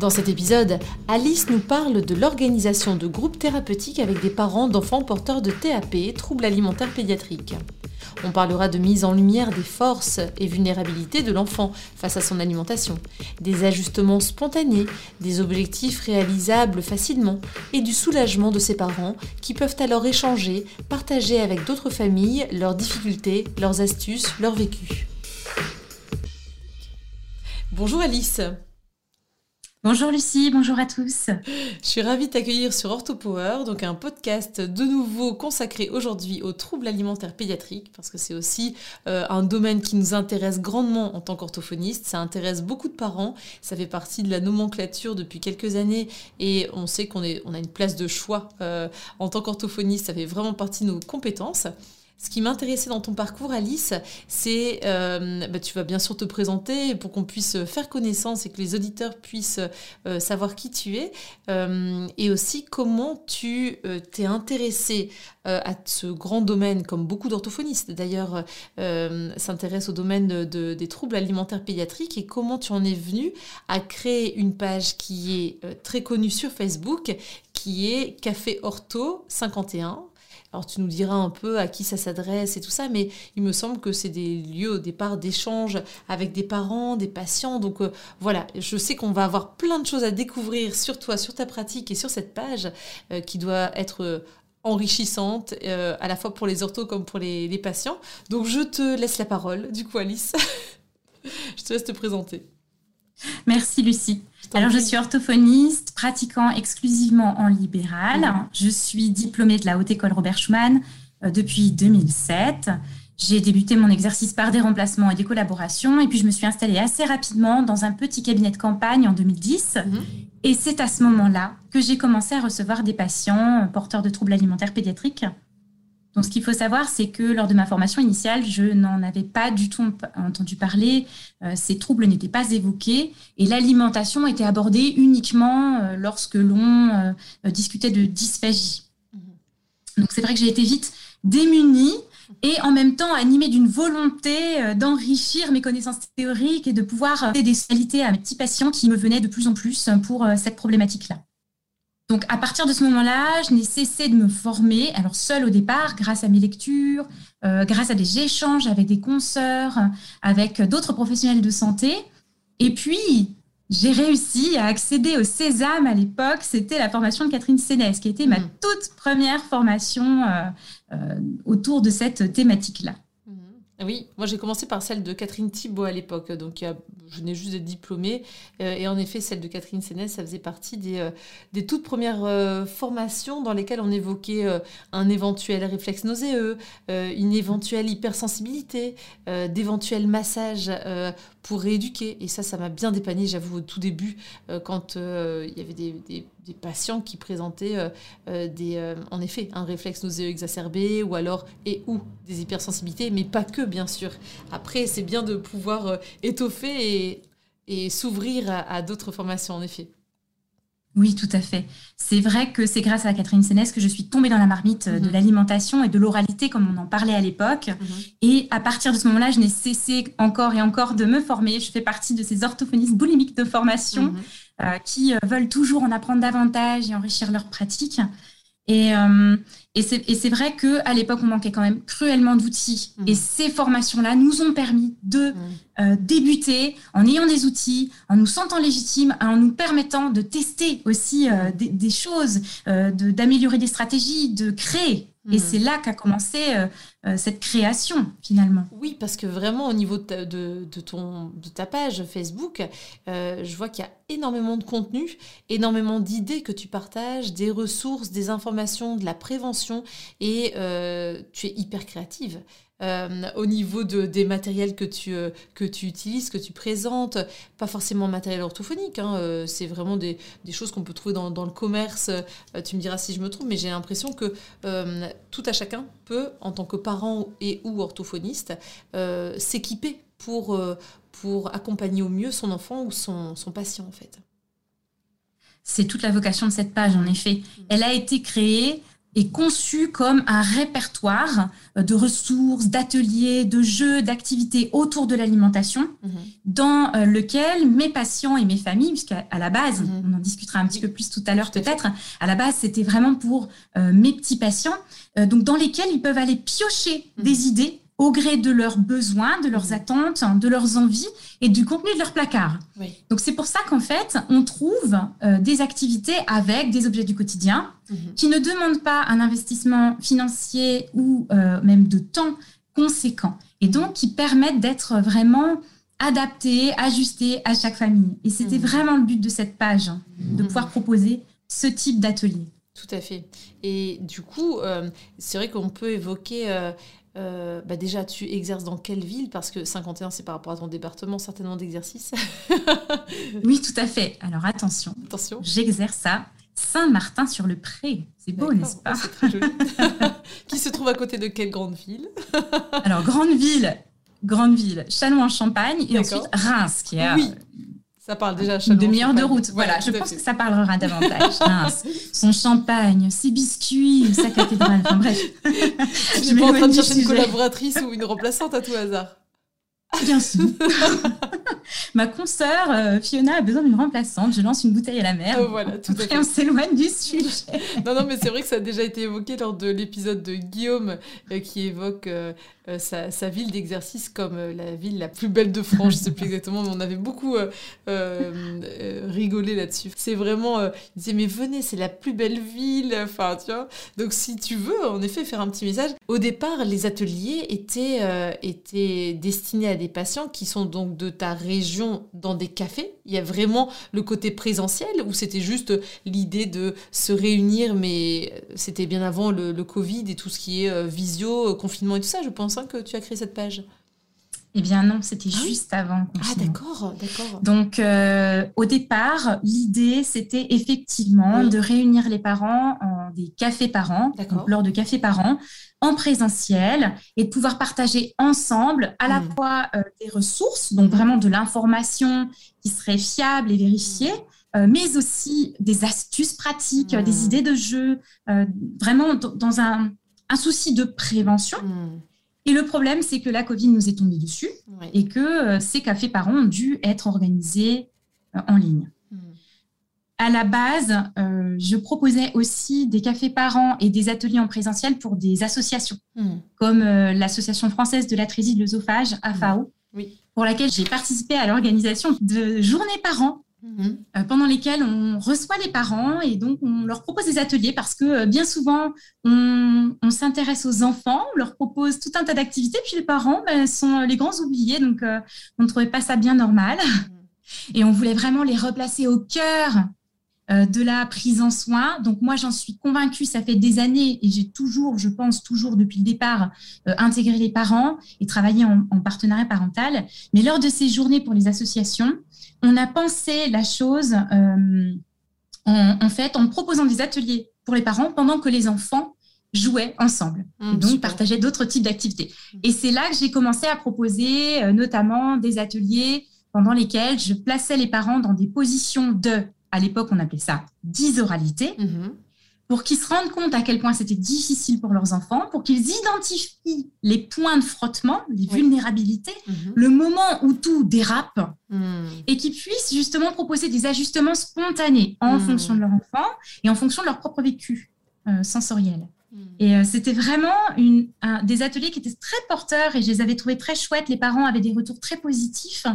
Dans cet épisode, Alice nous parle de l'organisation de groupes thérapeutiques avec des parents d'enfants porteurs de TAP, troubles alimentaires pédiatriques. On parlera de mise en lumière des forces et vulnérabilités de l'enfant face à son alimentation, des ajustements spontanés, des objectifs réalisables facilement et du soulagement de ses parents qui peuvent alors échanger, partager avec d'autres familles leurs difficultés, leurs astuces, leur vécu. Bonjour Alice Bonjour Lucie, bonjour à tous. Je suis ravie de t'accueillir sur OrthoPower, donc un podcast de nouveau consacré aujourd'hui aux troubles alimentaires pédiatriques, parce que c'est aussi euh, un domaine qui nous intéresse grandement en tant qu'orthophoniste. Ça intéresse beaucoup de parents, ça fait partie de la nomenclature depuis quelques années, et on sait qu'on on a une place de choix euh, en tant qu'orthophoniste, ça fait vraiment partie de nos compétences. Ce qui m'intéressait dans ton parcours, Alice, c'est, euh, bah, tu vas bien sûr te présenter pour qu'on puisse faire connaissance et que les auditeurs puissent euh, savoir qui tu es, euh, et aussi comment tu t'es intéressé à ce grand domaine, comme beaucoup d'orthophonistes d'ailleurs s'intéressent au domaine des troubles alimentaires pédiatriques, et comment tu en es venu à créer une page qui est très connue sur Facebook, qui est Café Ortho 51 alors tu nous diras un peu à qui ça s'adresse et tout ça, mais il me semble que c'est des lieux au départ d'échange avec des parents, des patients. Donc euh, voilà, je sais qu'on va avoir plein de choses à découvrir sur toi, sur ta pratique et sur cette page euh, qui doit être euh, enrichissante à la fois pour les orthos comme pour les, les patients. Donc je te laisse la parole, du coup Alice. je te laisse te présenter. Merci Lucie. Alors je suis orthophoniste, pratiquant exclusivement en libéral. Je suis diplômée de la Haute École Robert Schumann euh, depuis 2007. J'ai débuté mon exercice par des remplacements et des collaborations et puis je me suis installée assez rapidement dans un petit cabinet de campagne en 2010. Mhm. Et c'est à ce moment-là que j'ai commencé à recevoir des patients porteurs de troubles alimentaires pédiatriques donc, ce qu'il faut savoir, c'est que lors de ma formation initiale, je n'en avais pas du tout entendu parler. Euh, ces troubles n'étaient pas évoqués et l'alimentation était abordée uniquement euh, lorsque l'on euh, discutait de dysphagie. Donc, c'est vrai que j'ai été vite démunie et en même temps animée d'une volonté d'enrichir mes connaissances théoriques et de pouvoir aider des qualités à mes petits patients qui me venaient de plus en plus pour cette problématique-là. Donc, à partir de ce moment-là, je n'ai cessé de me former, alors seule au départ, grâce à mes lectures, euh, grâce à des échanges avec des consoeurs, avec d'autres professionnels de santé. Et puis, j'ai réussi à accéder au Sésame à l'époque. C'était la formation de Catherine Sénès, qui était ma mmh. toute première formation euh, euh, autour de cette thématique-là. Oui, moi j'ai commencé par celle de Catherine Thibault à l'époque, donc je venais juste d'être diplômée. Euh, et en effet, celle de Catherine Sénès, ça faisait partie des, euh, toutes premières euh, formations dans lesquelles on évoquait un éventuel réflexe nauséeux, une éventuelle hypersensibilité, d'éventuels massages pour rééduquer. Et ça, ça m'a bien dépanné, j'avoue, au tout début, quand il y avait des, des, patients qui présentaient des, en effet un réflexe nauséeux exacerbé ou alors et ou des hypersensibilités, mais pas que bien sûr. Après, c'est bien de pouvoir euh, étoffer et, s'ouvrir à, d'autres formations, en effet. Oui, tout à fait. C'est vrai que c'est grâce à Catherine Sénès que je suis tombée dans la marmite euh, de mhm. l'alimentation et de l'oralité, comme on en parlait à l'époque. Mhm. Et à partir de ce moment-là, je n'ai cessé encore et encore de me former. Je fais partie de ces orthophonistes boulimiques de formation mhm. Euh, qui veulent toujours en apprendre davantage et enrichir leur pratique. Et, et c'est vrai qu'à l'époque, on manquait quand même cruellement d'outils. Mmh. Et ces formations-là nous ont permis de mmh. euh, débuter en ayant des outils, en nous sentant légitimes, en nous permettant de tester aussi euh, des, des, choses, euh, d'améliorer des stratégies, de créer. Et hmm. c'est là qu'a commencé euh, euh, cette création, finalement. Oui, parce que vraiment, au niveau de, de, ton, de ta page Facebook, euh, je vois qu'il y a énormément de contenu, énormément d'idées que tu partages, des ressources, des informations, de la prévention, et tu es hyper créative. Au niveau de, des matériels que tu, que tu utilises, que tu présentes, pas forcément matériel orthophonique, hein, c'est vraiment des, choses qu'on peut trouver dans, le commerce. tu me diras si je me trompe, mais j'ai l'impression que tout à chacun peut, en tant que parent et ou orthophoniste, s'équiper pour, pour accompagner au mieux son enfant ou son, son patient en fait. C'est toute la vocation de cette page, en effet. Elle a été créée et conçue comme un répertoire euh, de ressources, d'ateliers, de jeux, d'activités autour de l'alimentation, mhm. dans euh, lequel mes patients et mes familles, puisqu'à la base, mhm. on en discutera un petit peu plus tout à l'heure peut-être, à la base c'était vraiment pour euh, mes petits patients, donc dans lesquels ils peuvent aller piocher mhm. des idées au gré de leurs besoins, de leurs attentes, de leurs envies et du contenu de leur placard. Donc c'est pour ça qu'en fait, on trouve euh, des activités avec des objets du quotidien mhm. qui ne demandent pas un investissement financier ou euh, même de temps conséquent et donc qui permettent d'être vraiment adaptés, ajustés à chaque famille. Et c'était mhm. vraiment le but de cette page, hein, de pouvoir mhm. proposer ce type d'atelier. Tout à fait. Et du coup, euh, c'est vrai qu'on peut évoquer euh, bah déjà, tu exerces dans quelle ville? Parce que 51, c'est par rapport à ton département, certainement d'exercice. oui, tout à fait. Alors attention. Attention. J'exerce à Saint-Martin-sur-le-Pré. C'est beau, n'est-ce pas? C'est très joli. qui se trouve à côté de quelle grande ville? Alors, grande ville, grande ville, Châlons-en-Champagne et ensuite Reims, qui est oui. Ça parle déjà Une demi-heure de route. Voilà, je pense que ça parlera davantage. son champagne, ses biscuits, sa cathédrale. Enfin bref. Je suis pas en train de chercher une collaboratrice ou une remplaçante à tout hasard. Bien sûr. Ma consoeur euh, Fiona a besoin d'une remplaçante. Je lance une bouteille à la mer. Oh, voilà, tout Après, on s'éloigne du sujet. non, non, mais c'est vrai que ça a déjà été évoqué lors de l'épisode de Guillaume euh, qui évoque euh, euh, sa, ville d'exercice comme euh, la ville la plus belle de France. Je sais plus exactement, mais on avait beaucoup euh, rigolé là-dessus. C'est vraiment, il disait mais venez, c'est la plus belle ville. Enfin, tu vois. Donc si tu veux, en effet, faire un petit message. Au départ, les ateliers étaient étaient destinés à des patients qui sont donc de ta région dans des cafés. Il y a vraiment le côté présentiel ou c'était juste l'idée de se réunir, mais c'était bien avant le, le, Covid et tout ce qui est visio, confinement et tout ça, je pense que tu as créé cette page eh bien non, c'était ah juste avant. Ah d'accord, d'accord. Donc euh, au départ, l'idée c'était effectivement de réunir les parents en des cafés parents, lors de cafés parents, en présentiel et de pouvoir partager ensemble à la hmm. fois euh, des ressources, donc vraiment de l'information qui serait fiable et vérifiée. Euh, mais aussi des astuces pratiques, des hmm. idées de jeu, vraiment dans un, un, souci de prévention. Hmm. Et le problème, c'est que la Covid nous est tombée dessus et que euh, ces cafés parents ont dû être organisés euh, en ligne. Hmm. À la base, euh, je proposais aussi des cafés parents et des ateliers en présentiel pour des associations, hmm. comme l'Association française de l'atrésie de l'œsophage, AFAO, pour laquelle j'ai participé à l'organisation de journées parents Mhm. Euh, pendant lesquels on reçoit les parents et donc on leur propose des ateliers parce que euh, bien souvent on, s'intéresse aux enfants, on leur propose tout un tas d'activités, puis les parents ben, sont les grands oubliés, donc euh, on ne trouvait pas ça bien normal. Mhm. Et on voulait vraiment les replacer au cœur de la prise en soin. Donc moi, j'en suis convaincue, ça fait des années et j'ai toujours, je pense toujours depuis le départ, intégré les parents et travaillé en, en, partenariat parental. Mais lors de ces journées pour les associations, on a pensé la chose euh, en, fait en proposant des ateliers pour les parents pendant que les enfants jouaient ensemble mmh, et donc partageaient d'autres types d'activités. Mmh. Et c'est là que j'ai commencé à proposer euh, notamment des ateliers pendant lesquels je plaçais les parents dans des positions de, à l'époque on appelait ça d'isoralité, mmh pour qu'ils se rendent compte à quel point c'était difficile pour leurs enfants, pour qu'ils identifient les points de frottement, les vulnérabilités, mhm. le moment où tout dérape, mhm. et qu'ils puissent justement proposer des ajustements spontanés en mhm. fonction de leur enfant et en fonction de leur propre vécu euh, sensoriel. Et euh, c'était vraiment une, des ateliers qui étaient très porteurs et je les avais trouvés très chouettes. Les parents avaient des retours très positifs.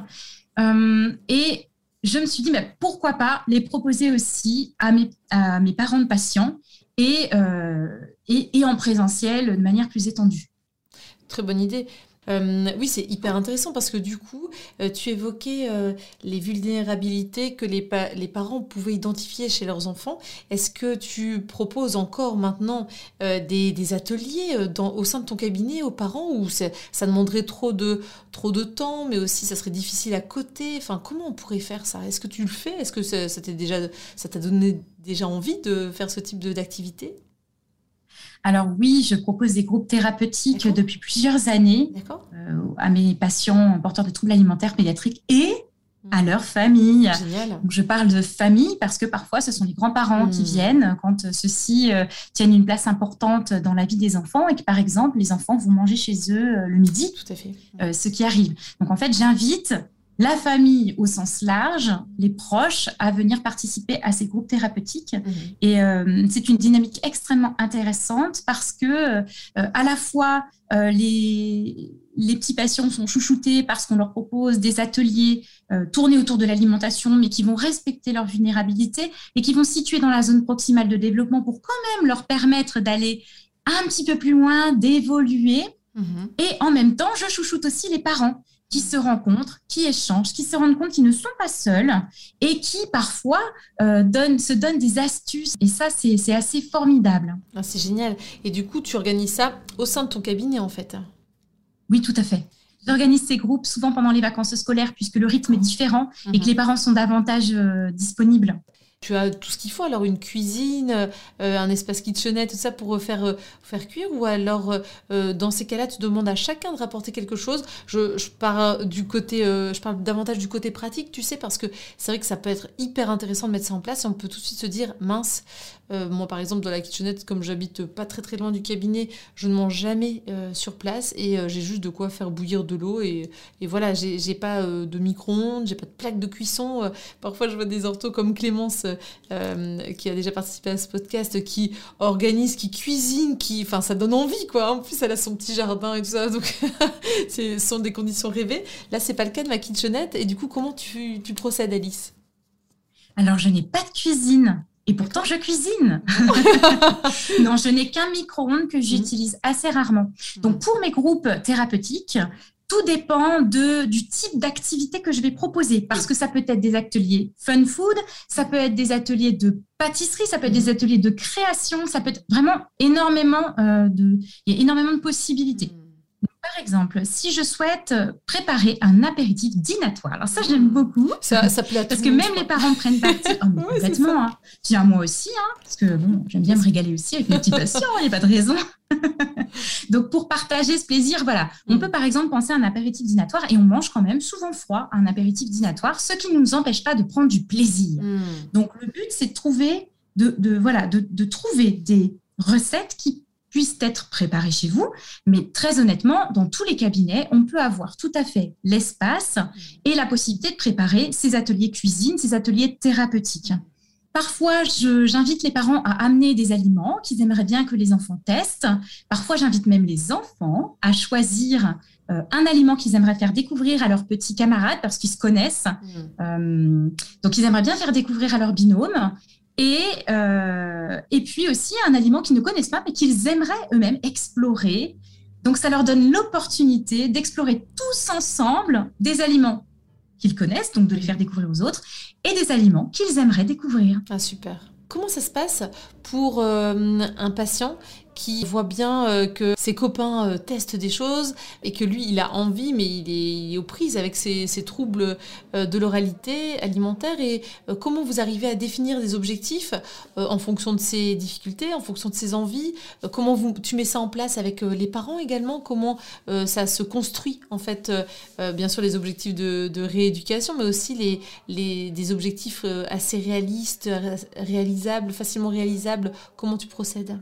Euh, et je me suis dit, pourquoi pas les proposer aussi à mes, parents de patients euh, et, en présentiel de manière plus étendue. Très bonne idée. Euh, oui, c'est hyper intéressant parce que du coup, euh, tu évoquais euh, les vulnérabilités que les, parents pouvaient identifier chez leurs enfants. Est-ce que tu proposes encore maintenant des, ateliers au sein de ton cabinet aux parents ou ça demanderait trop de, temps, mais aussi ça serait difficile à côté? Enfin, comment on pourrait faire ça? Est-ce que tu le fais? Est-ce que ça, ça t'a donné déjà envie de faire ce type d'activité? Alors oui, je propose des groupes thérapeutiques depuis plusieurs années euh, à mes patients porteurs de troubles alimentaires pédiatriques et à mmh. leur famille. je parle de famille parce que parfois ce sont les grands-parents qui mmh. viennent quand ceux-ci euh, tiennent une place importante dans la vie des enfants et que par exemple les enfants vont manger chez eux euh, le midi. Tout à fait. ce qui arrive. Donc en fait, j'invite la famille au sens large, les proches, à venir participer à ces groupes thérapeutiques. Mhm. Et euh, c'est une dynamique extrêmement intéressante parce que euh, à la fois euh, les, les petits patients sont chouchoutés parce qu'on leur propose des ateliers tournés autour de l'alimentation, mais qui vont respecter leur vulnérabilité et qui vont se situer dans la zone proximale de développement pour quand même leur permettre d'aller un petit peu plus loin, d'évoluer. Mhm. Et en même temps, je chouchoute aussi les parents qui se rencontrent, qui échangent, qui se rendent compte qu'ils ne sont pas seuls et qui parfois euh, se donnent des astuces. Et ça, c'est assez formidable. Ah, c'est génial. Et du coup, tu organises ça au sein de ton cabinet, en fait Oui, tout à fait. J'organise ces groupes souvent pendant les vacances scolaires puisque le rythme est différent et que mhm. les parents sont davantage euh, disponibles tu as tout ce qu'il faut, alors une cuisine, euh, un espace kitchenette, tout ça pour faire, euh, faire cuire Ou alors, euh, dans ces cas-là, tu demandes à chacun de rapporter quelque chose. Je, parle du côté, je parle davantage du côté pratique, tu sais, parce que c'est vrai que ça peut être hyper intéressant de mettre ça en place. On peut tout de suite se dire, mince, euh, moi, par exemple, dans la kitchenette, comme j'habite pas très très loin du cabinet, je ne mange jamais euh, sur place et euh, j'ai juste de quoi faire bouillir de l'eau. Et, et, voilà, j'ai pas de micro-ondes, j'ai pas de plaque de cuisson. parfois, je vois des orthos comme Clémence, qui a déjà participé à ce podcast, qui organise, qui cuisine, qui. Enfin, ça donne envie, quoi. En plus, elle a son petit jardin et tout ça. Donc, ce sont des conditions rêvées. Là, c'est pas le cas de ma kitchenette. Et du coup, comment tu, tu procèdes, Alice? Alors, je n'ai pas de cuisine. Et pourtant, je cuisine. non, je n'ai qu'un micro-ondes que j'utilise assez rarement. Donc, pour mes groupes thérapeutiques, tout dépend de, du type d'activité que je vais proposer. Parce que ça peut être des ateliers fun food, ça peut être des ateliers de pâtisserie, ça peut être des ateliers de création, ça peut être vraiment énormément euh, de... Il y a énormément de possibilités. Par exemple, si je souhaite préparer un apéritif dînatoire, alors ça j'aime beaucoup. Ça, ça plaît Parce que même les parents prennent partie. Oh, complètement. Hein. Tiens, moi aussi, hein, parce que bon, j'aime bien me régaler aussi avec mes petits patients, il n'y a pas de raison. Donc pour partager ce plaisir, voilà, on mm. peut par exemple penser à un apéritif dînatoire et on mange quand même souvent froid un apéritif dînatoire, ce qui ne nous empêche pas de prendre du plaisir. Mm. Donc le but c'est de trouver, de, de voilà, de, de trouver des recettes qui puissent être préparés chez vous. Mais très honnêtement, dans tous les cabinets, on peut avoir tout à fait l'espace et la possibilité de préparer ces ateliers cuisine, ces ateliers thérapeutiques. Parfois, j'invite les parents à amener des aliments qu'ils aimeraient bien que les enfants testent. Parfois, j'invite même les enfants à choisir euh, un aliment qu'ils aimeraient faire découvrir à leurs petits camarades parce qu'ils se connaissent. Mmh. Euh, donc, ils aimeraient bien faire découvrir à leur binôme. Et, euh, et puis aussi un aliment qu'ils ne connaissent pas, mais qu'ils aimeraient eux-mêmes explorer. Donc ça leur donne l'opportunité d'explorer tous ensemble des aliments qu'ils connaissent, donc de les faire découvrir aux autres, et des aliments qu'ils aimeraient découvrir. Ah super. Comment ça se passe pour euh, un patient qui voit bien euh, que ses copains euh, testent des choses et que lui, il a envie, mais il est, aux prises avec ses, troubles euh, de l'oralité alimentaire. Et comment vous arrivez à définir des objectifs en fonction de ses difficultés, en fonction de ses envies Comment vous, tu mets ça en place avec les parents également? Comment ça se construit en fait Bien sûr, les objectifs de, rééducation, mais aussi les, des objectifs assez réalistes, réalisables, facilement réalisables. Comment tu procèdes?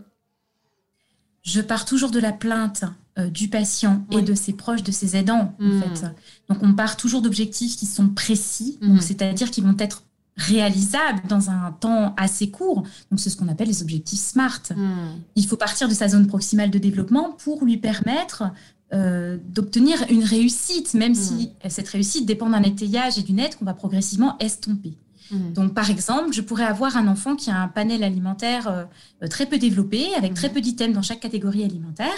Je pars toujours de la plainte euh, du patient et de ses proches, de ses aidants, en hmm. fait. Donc, on part toujours d'objectifs qui sont précis, hmm. c'est-à-dire qui vont être réalisables dans un temps assez court. Donc, c'est ce qu'on appelle les objectifs SMART. Hmm. Il faut partir de sa zone proximale de développement pour lui permettre euh, d'obtenir une réussite, même si cette réussite dépend d'un étayage et d'une aide qu'on va progressivement estomper. Mm. Donc, par exemple, je pourrais avoir un enfant qui a un panel alimentaire euh, très peu développé, avec très mm. peu d'items dans chaque catégorie alimentaire.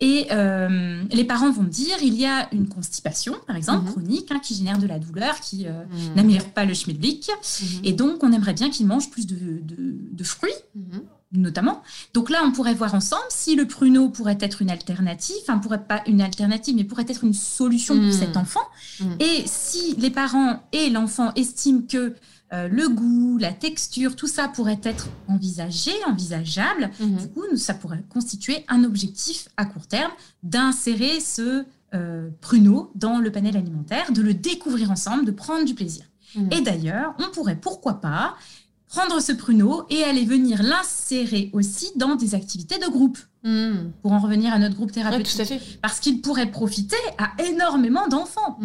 Et euh, les parents vont dire il y a une constipation, par exemple, Mhm. chronique, hein, qui génère de la douleur, qui euh, Mhm. n'améliore pas le schmilblick. Mhm. Et donc, on aimerait bien qu'il mange plus de, de- de fruits, Mhm. notamment. Donc là, on pourrait voir ensemble si le pruneau pourrait être une alternative, enfin, pourrait pas une alternative, mais pourrait être une solution pour cet enfant. Et si les parents et l'enfant estiment que euh, le goût, la texture, tout ça pourrait être envisagé, envisageable, Mhm. du coup, nous, ça pourrait constituer un objectif à court terme d'insérer ce euh, pruneau dans le panel alimentaire, de le découvrir ensemble, de prendre du plaisir. Mhm. Et d'ailleurs, on pourrait, pourquoi pas, prendre ce pruneau et aller venir l'insérer aussi dans des activités de groupe, Mhm. pour en revenir à notre groupe Ouais, thérapeutique. tout à fait. Parce qu'il pourrait profiter à énormément d'enfants.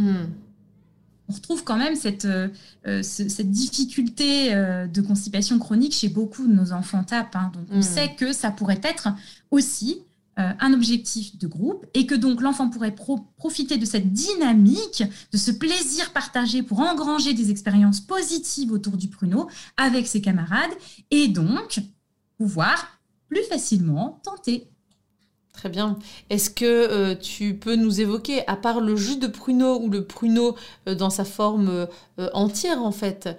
On retrouve quand même cette, euh, euh, ce- cette difficulté euh, de constipation chronique chez beaucoup de nos enfants TAP. hein. Donc, on Mhm. sait que ça pourrait être aussi euh, un objectif de groupe et que donc l'enfant pourrait pro- profiter de cette dynamique, de ce plaisir partagé pour engranger des expériences positives autour du pruneau avec ses camarades et donc pouvoir plus facilement tenter. Très bien. Est-ce que euh, tu peux nous évoquer, à part le jus de pruneau ou le pruneau euh, dans sa forme euh, entière en fait,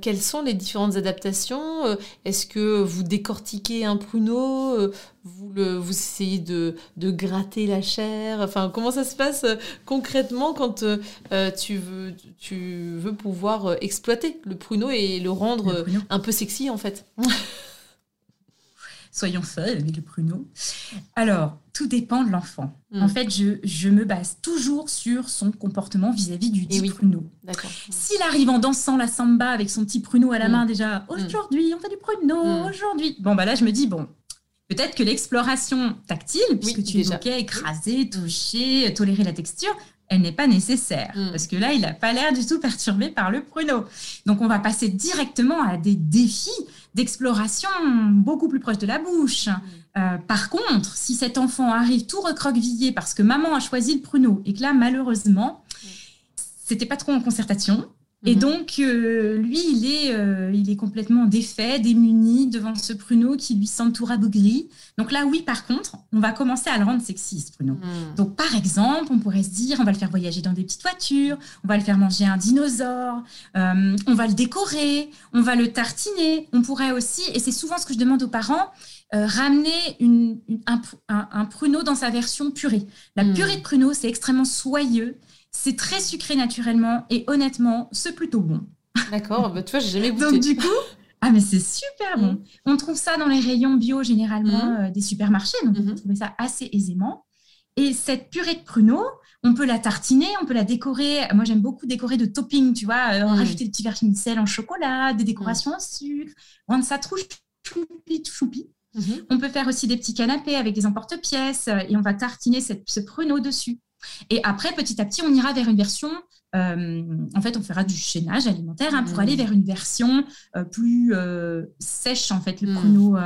quelles sont les différentes adaptations Est-ce que vous décortiquez un pruneau vous, le, vous essayez de, de gratter la chair Enfin, comment ça se passe concrètement quand tu, veux, tu veux pouvoir exploiter le pruneau et le rendre Le un peu sexy en fait? Soyons faits avec le pruneau. Alors, tout dépend de l'enfant. Mm. En fait, je, je me base toujours sur son comportement vis-à-vis du dit oui. pruneau. S'il arrive en dansant la samba avec son petit pruneau à la Mm. main déjà, aujourd'hui, on fait du pruneau, Mm. aujourd'hui. Bon, bah là, je me dis, bon, peut-être que l'exploration tactile, puisque tu évoquais écraser, toucher, tolérer la texture, elle n'est pas nécessaire. Mm. Parce que là, il n'a pas l'air du tout perturbé par le pruneau. Donc, on va passer directement à des défis d'exploration beaucoup plus proches de la bouche. Euh, par contre, si cet enfant arrive tout recroquevillé parce que maman a choisi le pruneau et que là, malheureusement, c'était pas trop en concertation. Et Mhm. donc, euh, lui, il est, euh, il est complètement défait, démuni devant ce pruneau qui lui semble tout rabougri. Donc là, oui, par contre, on va commencer à le rendre sexy, ce pruneau. Mhm. Donc, par exemple, on pourrait se dire, on va le faire voyager dans des petites voitures, on va le faire manger un dinosaure, euh, on va le décorer, on va le tartiner. On pourrait aussi, et c'est souvent ce que je demande aux parents, euh, ramener une- une- un, pr- un- un pruneau dans sa version purée. La Mm. purée de pruneau, c'est extrêmement soyeux, c'est très sucré naturellement, et honnêtement, c'est plutôt bon. D'accord, bah, tu vois, j'ai jamais goûté. Donc, du coup, ah, mais c'est super bon. Mm. On trouve ça dans les rayons bio généralement Mhm. euh, des supermarchés, donc on Mhm. peut trouver ça assez aisément. Et cette purée de pruneau, on peut la tartiner, on peut la décorer. Moi, j'aime beaucoup décorer de toppings, tu vois, euh, Mhm. rajouter des petits vermicelles en chocolat, des décorations en sucre, rendre ça trop choupi, choupi. Mhm. On peut faire aussi des petits canapés avec des emporte-pièces euh, et on va tartiner cette- ce pruneau dessus. Et après, petit à petit, on ira vers une version. euh, en fait, on fera du chaînage alimentaire hein, pour Mm. aller vers une version euh, plus euh, sèche, en fait, le Mm. pruneau,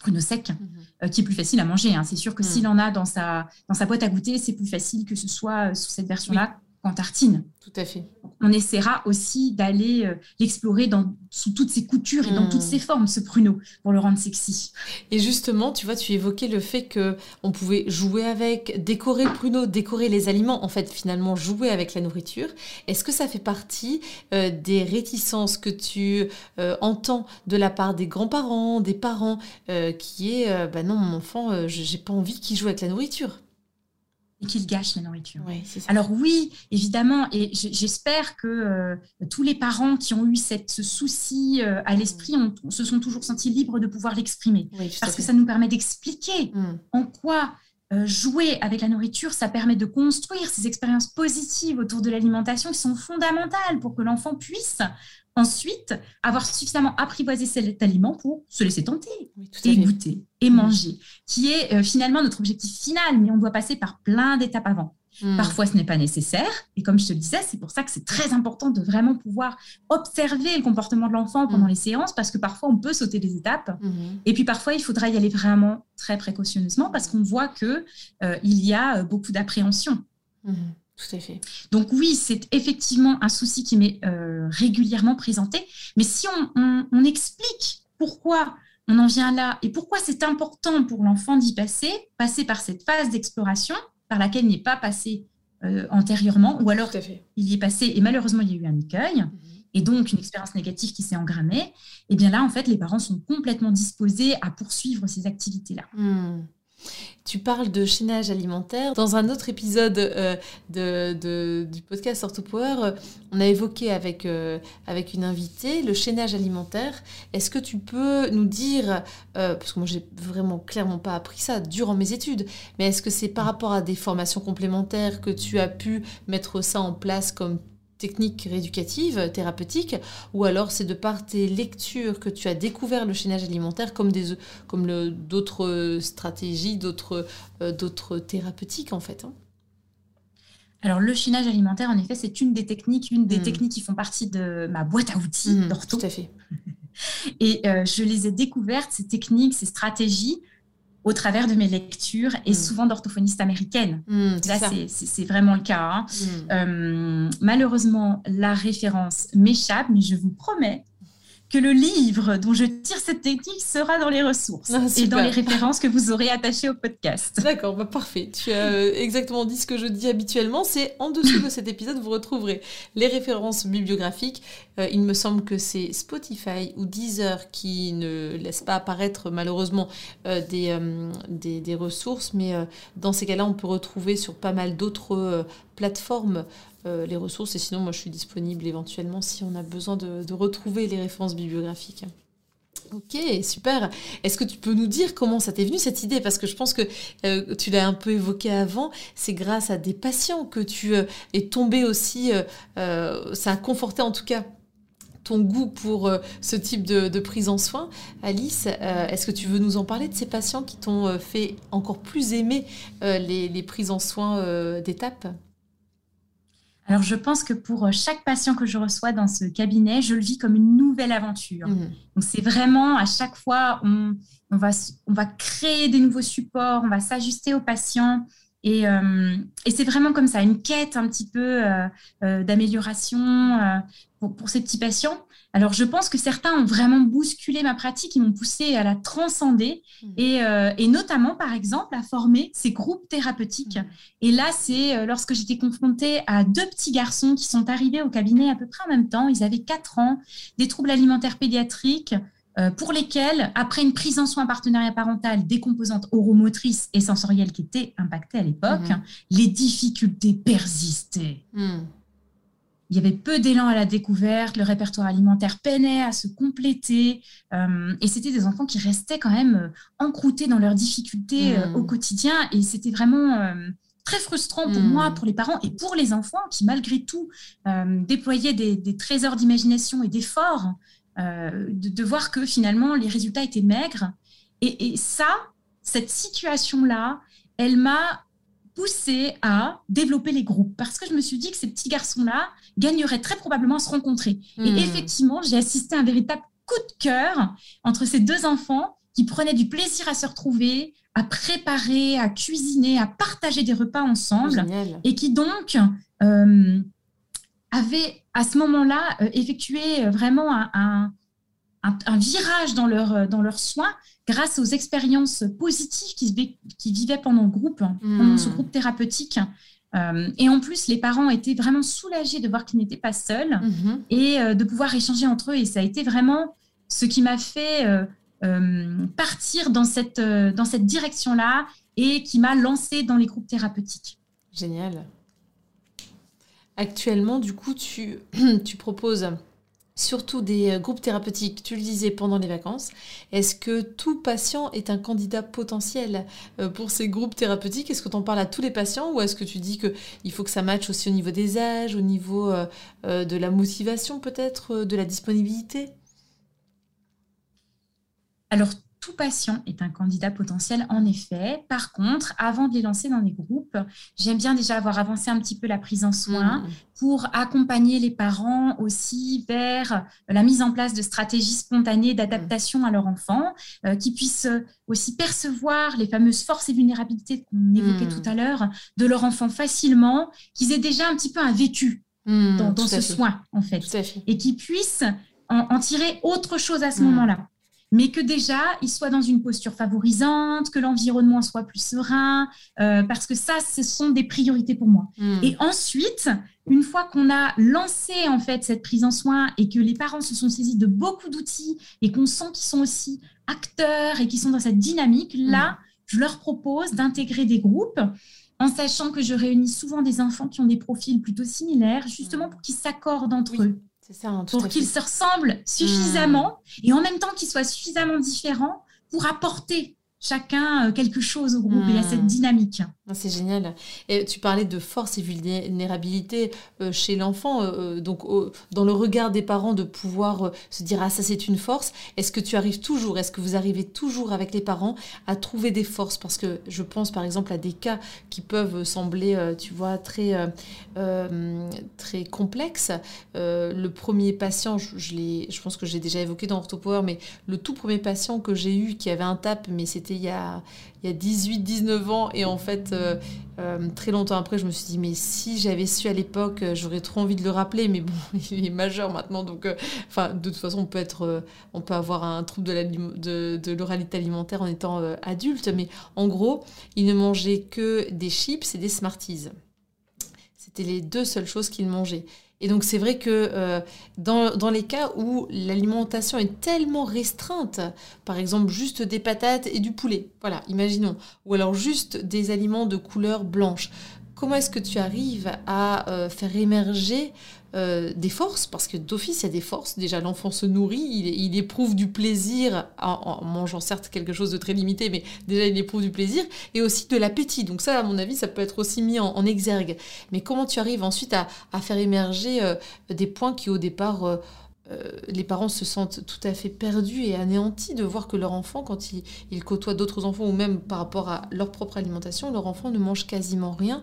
pruneau sec, Mhm. euh, qui est plus facile à manger. hein. C'est sûr que Mm. s'il en a dans sa, dans sa boîte à goûter, c'est plus facile que ce soit sous cette version-là qu'en tartine. Tout à fait. On essaiera aussi d'aller euh, l'explorer dans, sous toutes ses coutures et dans toutes ses formes, ce pruneau, pour le rendre sexy. Et justement, tu vois, tu évoquais le fait que on pouvait jouer avec, décorer le pruneau, décorer les aliments, en fait, finalement, jouer avec la nourriture. Est-ce que ça fait partie euh, des réticences que tu euh, entends de la part des grands-parents, des parents, qui est, bah non, mon enfant, j'ai pas envie qu'il joue avec la nourriture? Et qu'il gâche la nourriture. Oui, c'est ça. Alors oui, évidemment, et j'espère que euh, tous les parents qui ont eu cette, ce souci euh, à l'esprit se sont toujours sentis libres de pouvoir l'exprimer. oui, Parce que ça nous permet d'expliquer Mm. en quoi euh, jouer avec la nourriture, ça permet de construire ces expériences positives autour de l'alimentation qui sont fondamentales pour que l'enfant puisse ensuite avoir suffisamment apprivoisé cet aliment pour se laisser tenter Oui, et goûter et Mm. manger, qui est euh, finalement notre objectif final, mais on doit passer par plein d'étapes avant. Mm. Parfois, ce n'est pas nécessaire. Et comme je te le disais, c'est pour ça que c'est très important de vraiment pouvoir observer le comportement de l'enfant pendant Mm. les séances, parce que parfois, on peut sauter des étapes. Mhm. Et puis parfois, il faudra y aller vraiment très précautionneusement, parce qu'on voit que euh, il y a euh, beaucoup d'appréhension. Tout à fait. Donc oui, c'est effectivement un souci qui m'est euh, régulièrement présenté. Mais si on, on- on explique pourquoi on en vient là. Et pourquoi c'est important pour l'enfant d'y passer, passer par cette phase d'exploration par laquelle il n'est pas passé euh, antérieurement, ou alors il y est passé et malheureusement il y a eu un écueil, mhm. et donc une expérience négative qui s'est engrammée, et eh bien là, en fait, les parents sont complètement disposés à poursuivre ces activités-là. Hmm. Tu parles de chaînage alimentaire. Dans un autre épisode euh, de, du podcast Orthopower, euh, on a évoqué avec, euh, avec une invitée le chaînage alimentaire. Est-ce que tu peux nous dire, parce que moi j'ai vraiment clairement pas appris ça durant mes études, mais est-ce que c'est par rapport à des formations complémentaires que tu as pu mettre ça en place comme techniques rééducatives, thérapeutiques, ou alors c'est de par tes lectures que tu as découvert le chaînage alimentaire comme des comme d'autres stratégies, d'autres euh, d'autres thérapeutiques en fait. Hein. Alors le chaînage alimentaire, en effet, c'est une des techniques, une des hmm. techniques qui font partie de ma boîte à outils mmh, Tout à fait. Et euh, je les ai découvertes, ces techniques, ces stratégies, au travers de mes lectures et hmm. souvent d'orthophonistes américaines. Hmm, Là, c'est vraiment le cas. Hein. Hmm. Euh, malheureusement, la référence m'échappe, mais je vous promets que le livre dont je tire cette technique sera dans les ressources ah, et dans les références que vous aurez attachées au podcast. D'accord, bah parfait. Tu as euh, exactement dit ce que je dis habituellement. C'est en dessous de cet épisode, vous retrouverez les références bibliographiques. Euh, il me semble que c'est Spotify ou Deezer qui ne laisse pas apparaître malheureusement euh, des, des, des, ressources, mais dans ces cas-là, on peut retrouver sur pas mal d'autres plateformes euh, les ressources. Et sinon, moi, je suis disponible éventuellement si on a besoin de, retrouver les références bibliographiques. Ok, super. Est-ce que tu peux nous dire comment ça t'est venu cette idée? Parce que je pense que euh, tu l'as un peu évoqué avant, c'est grâce à des patients que tu euh, es tombé aussi, ça a conforté en tout cas ton goût pour ce type de, prise en soin. Alice, est-ce que tu veux nous en parler de ces patients qui t'ont fait encore plus aimer les, prises en soin d'étape alors, je pense que pour euh, chaque patient que je reçois dans ce cabinet, je le vis comme une nouvelle aventure. Mmh. Donc, c'est vraiment à chaque fois, on, va, on va créer des nouveaux supports, on va s'ajuster aux patients. Et, euh, et c'est vraiment comme ça, une quête un petit peu euh, d'amélioration pour, pour, ces petits patients. Alors, je pense que certains ont vraiment bousculé ma pratique, ils m'ont poussé à la transcender mmh. euh, et, notamment, par exemple, à former ces groupes thérapeutiques. Mmh. Et là, c'est euh, lorsque j'étais confrontée à deux petits garçons qui sont arrivés au cabinet à peu près en même temps. Ils avaient 4 ans, des troubles alimentaires pédiatriques. Euh, pour lesquels, après une prise en soin partenariat parental des composantes oromotrices et sensorielles qui étaient impactées à l'époque, mmh. les difficultés persistaient il y avait peu d'élan à la découverte, le répertoire alimentaire peinait à se compléter, euh, et c'était des enfants qui restaient quand même euh, encroutés dans leurs difficultés euh, au mmh. quotidien, et c'était vraiment très frustrant pour moi, mmh. pour les parents et pour les enfants qui, malgré tout, déployaient des, trésors d'imagination et d'efforts, de, voir que finalement les résultats étaient maigres. Et, et ça, cette situation-là, elle m'a poussé à développer les groupes parce que je me suis dit que ces petits garçons-là gagneraient très probablement à se rencontrer. Et hmm. effectivement, j'ai assisté à un véritable coup de cœur entre ces deux enfants qui prenaient du plaisir à se retrouver, à préparer, à cuisiner, à partager des repas ensemble et qui donc euh, avaient à ce moment-là euh, effectué vraiment un, un, virage dans dans leurs soins grâce aux expériences positives qu'ils qui vivaient pendant le groupe, hein, pendant ce hmm. groupe thérapeutique. Euh, et en plus, les parents étaient vraiment soulagés de voir qu'ils n'étaient pas seuls mhm. et euh, de pouvoir échanger entre eux. Et ça a été vraiment ce qui m'a fait euh, partir dans cette, dans cette direction-là et qui m'a lancé dans les groupes thérapeutiques. Génial. Actuellement, du coup, tu, tu proposes surtout des euh, groupes thérapeutiques, tu le disais pendant les vacances. Est-ce que tout patient est un candidat potentiel euh, pour ces groupes thérapeutiques? Est-ce que tu en parles à tous les patients ou est-ce que tu dis qu'il faut que ça matche aussi au niveau des âges, au niveau euh, de la motivation peut-être, de la disponibilité? Alors tout patient est un candidat potentiel, en effet. Par contre, avant de les lancer dans les groupes, j'aime bien déjà avoir avancé un petit peu la prise en soin mmh. pour accompagner les parents aussi vers la mise en place de stratégies spontanées d'adaptation à leur enfant, euh, qui puissent aussi percevoir les fameuses forces et vulnérabilités qu'on évoquait mmh. tout à l'heure de leur enfant facilement, qu'ils aient déjà un petit peu un vécu dans, ce soin, en fait, et qu'ils puissent en, tirer autre chose à ce moment-là. Mais que déjà, il soit dans une posture favorisante, que l'environnement soit plus serein, euh, parce que ça, ce sont des priorités pour moi. Hmm. Et ensuite, une fois qu'on a lancé en fait cette prise en soin et que les parents se sont saisis de beaucoup d'outils et qu'on sent qu'ils sont aussi acteurs et qu'ils sont dans cette dynamique, hmm. là, je leur propose d'intégrer des groupes en sachant que je réunis souvent des enfants qui ont des profils plutôt similaires, justement pour qu'ils s'accordent entre eux. Ça, hein, pour qu'ils se ressemblent suffisamment hmm. et en même temps qu'ils soient suffisamment différents pour apporter chacun euh, quelque chose au groupe. Il y a cette hmm. dynamique. Ah, c'est génial. Et tu parlais de force et vulnérabilité euh, chez l'enfant, euh, donc dans le regard des parents de pouvoir se dire ah ça c'est une force. Est-ce que tu arrives toujours, est-ce que vous arrivez toujours avec les parents à trouver des forces? Parce que je pense par exemple à des cas qui peuvent sembler, tu vois, très complexes. le premier patient, je pense que j'ai déjà évoqué dans Orthopower, mais le tout premier patient que j'ai eu qui avait un TAP, mais c'était il y a, il y a 18-19 ans. Et en fait, euh, euh, très longtemps après, je me suis dit, mais si j'avais su à l'époque, euh, j'aurais trop envie de le rappeler. Mais bon, il est majeur maintenant. Donc, de toute façon, on peut, être, on peut avoir un trouble de l'oralité alimentaire en étant adulte. Mais en gros, il ne mangeait que des chips et des Smarties. C'était les deux seules choses qu'il mangeait. Et donc c'est vrai que euh, dans, dans, les cas où l'alimentation est tellement restreinte, par exemple juste des patates et du poulet, voilà, imaginons, ou alors juste des aliments de couleur blanche, comment est-ce que tu arrives à euh, faire émerger euh, des forces, parce que d'office, il y a des forces. Déjà, l'enfant se nourrit, il, éprouve du plaisir en, mangeant certes quelque chose de très limité, mais déjà, il éprouve du plaisir et aussi de l'appétit. Donc ça, à mon avis, ça peut être aussi mis en, exergue. Mais comment tu arrives ensuite à, faire émerger euh, des points qui, au départ, euh, les parents se sentent tout à fait perdus et anéantis de voir que leur enfant, quand il, il côtoie d'autres enfants ou même par rapport à leur propre alimentation, leur enfant ne mange quasiment rien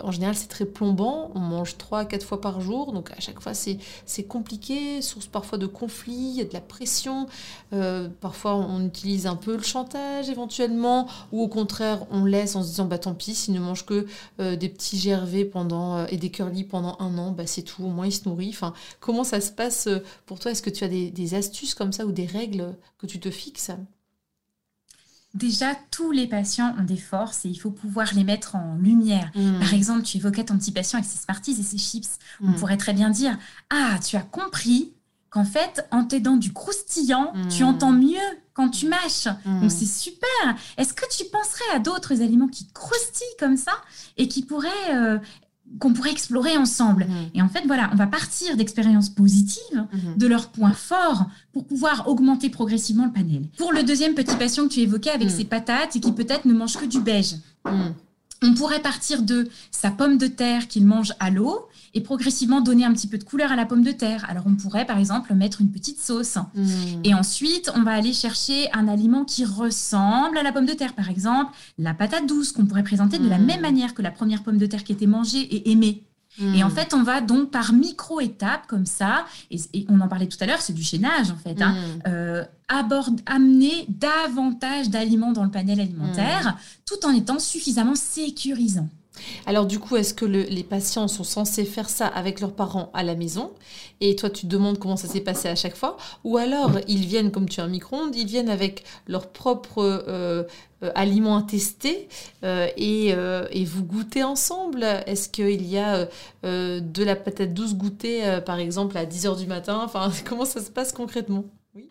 en général, c'est très plombant. On mange 3 à 4 fois par jour. Donc, à chaque fois, c'est compliqué. Source parfois de conflits, il de la pression. Euh, parfois, on utilise un peu le chantage éventuellement. Ou au contraire, on laisse en se disant bah, tant pis, s'il ne mange que euh, des petits gervais pendant, euh, et des curly pendant un an, bah, c'est tout. Au moins, il se nourrit. Comment ça se passe pour toi? Est-ce que tu as des astuces comme ça ou des règles que tu te fixes? Déjà, tous les patients ont des forces et il faut pouvoir les mettre en lumière. Mm. Par exemple, tu évoquais ton petit patient avec ses Smarties et ses chips. On mm. pourrait très bien dire Ah, tu as compris qu'en fait, en t'aidant du croustillant, tu mm. entends mieux quand tu mâches. Donc, c'est super. Est-ce que tu penserais à d'autres aliments qui croustillent comme ça et qui pourraient euh, qu'on pourrait explorer ensemble. Mhm. Et en fait, voilà, on va partir d'expériences positives, mhm. de leurs points forts, pour pouvoir augmenter progressivement le panel. Pour le deuxième petit patient que tu évoquais avec mhm. ses patates et qui peut-être ne mange que du beige. On pourrait partir de sa pomme de terre qu'il mange à l'eau et progressivement donner un petit peu de couleur à la pomme de terre. Alors on pourrait par exemple mettre une petite sauce. Mmh. Et ensuite, on va aller chercher un aliment qui ressemble à la pomme de terre. Par exemple, la patate douce qu'on pourrait présenter de la mmh. même manière que la première pomme de terre qui était mangée et aimée. Et en hmm. fait, on va donc par micro-étapes comme ça, et, on en parlait tout à l'heure, c'est du chaînage en fait, hein, hmm. euh, amener davantage d'aliments dans le panel alimentaire, hmm. tout en étant suffisamment sécurisant. Alors du coup, est-ce que les patients sont censés faire ça avec leurs parents à la maison et toi tu demandes comment ça s'est passé à chaque fois Ou alors ils viennent, comme tu as un micro-ondes, ils viennent avec leur propre euh, euh, aliments à tester euh, et, et, vous goûtez ensemble? Est-ce qu'il y a de la patate douce goûtée par exemple à 10h du matin? Enfin, comment ça se passe concrètement? Oui.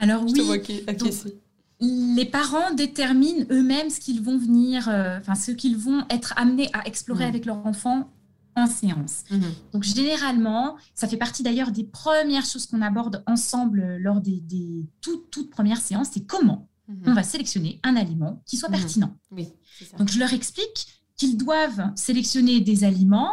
Alors oui. Je te les parents déterminent eux-mêmes ce qu'ils vont venir, euh, enfin ce qu'ils vont être amenés à explorer mmh. avec leur enfant en séance. Mmh. Donc généralement, ça fait partie d'ailleurs des premières choses qu'on aborde ensemble lors des, toutes, premières séances, c'est comment mmh. on va sélectionner un aliment qui soit pertinent. Donc je leur explique qu'ils doivent sélectionner des aliments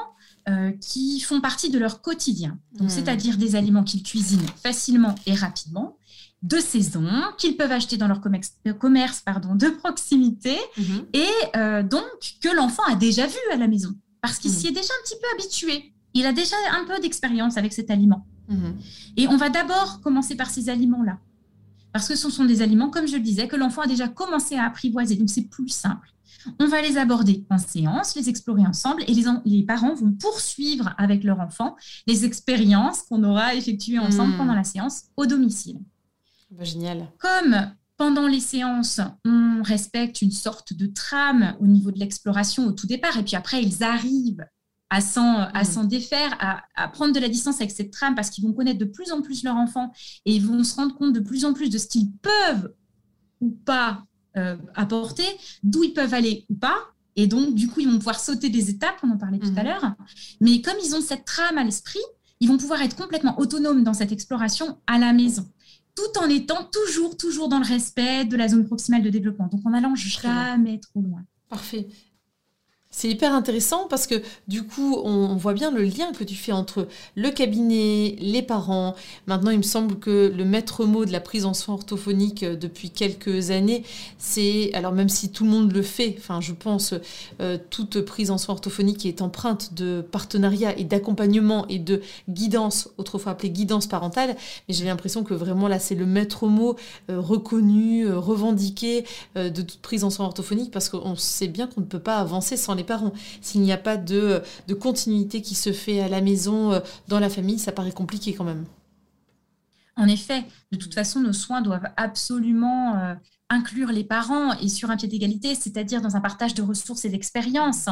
euh, qui font partie de leur quotidien. Donc c'est-à-dire des aliments qu'ils cuisinent facilement et rapidement de saison qu'ils peuvent acheter dans leur commerce, pardon, de proximité mhm. et euh, donc que l'enfant a déjà vu à la maison parce qu'il mhm. s'y est déjà un petit peu habitué. Il a déjà un peu d'expérience avec cet aliment. Mhm. Et on va d'abord commencer par ces aliments-là. Parce que ce sont des aliments, comme je le disais, que l'enfant a déjà commencé à apprivoiser. Donc, c'est plus simple. On va les aborder en séance, les explorer ensemble et les, les parents vont poursuivre avec leur enfant les expériences qu'on aura effectuées ensemble pendant la séance au domicile. Bah, génial. Comme pendant les séances, on respecte une sorte de trame au niveau de l'exploration au tout départ, et puis après, ils arrivent à s'en, mm. s'en défaire, à, prendre de la distance avec cette trame parce qu'ils vont connaître de plus en plus leur enfant et ils vont se rendre compte de plus en plus de ce qu'ils peuvent ou pas euh, apporter, d'où ils peuvent aller ou pas. Et donc, du coup, ils vont pouvoir sauter des étapes, on en parlait tout à mm. l'heure. Mais comme ils ont cette trame à l'esprit, ils vont pouvoir être complètement autonomes dans cette exploration à la maison, tout en étant toujours, toujours dans le respect de la zone proximale de développement. Donc, en n'allant jamais trop loin. Parfait. C'est hyper intéressant parce que du coup, on, voit bien le lien que tu fais entre le cabinet, les parents. Maintenant, il me semble que le maître mot de la prise en soin orthophonique euh, depuis quelques années, c'est, alors même si tout le monde le fait, enfin je pense, euh, toute prise en soin orthophonique est empreinte de partenariat et d'accompagnement et de guidance, autrefois appelée guidance parentale, mais j'ai l'impression que vraiment là, c'est le maître mot euh, reconnu, revendiqué de toute prise en soin orthophonique parce qu'on sait bien qu'on ne peut pas avancer sans les parents. S'il n'y a pas de, continuité qui se fait à la maison, euh, dans la famille, ça paraît compliqué quand même. En effet, de toute façon, nos soins doivent absolument euh, inclure les parents et sur un pied d'égalité, c'est-à-dire dans un partage de ressources et d'expériences.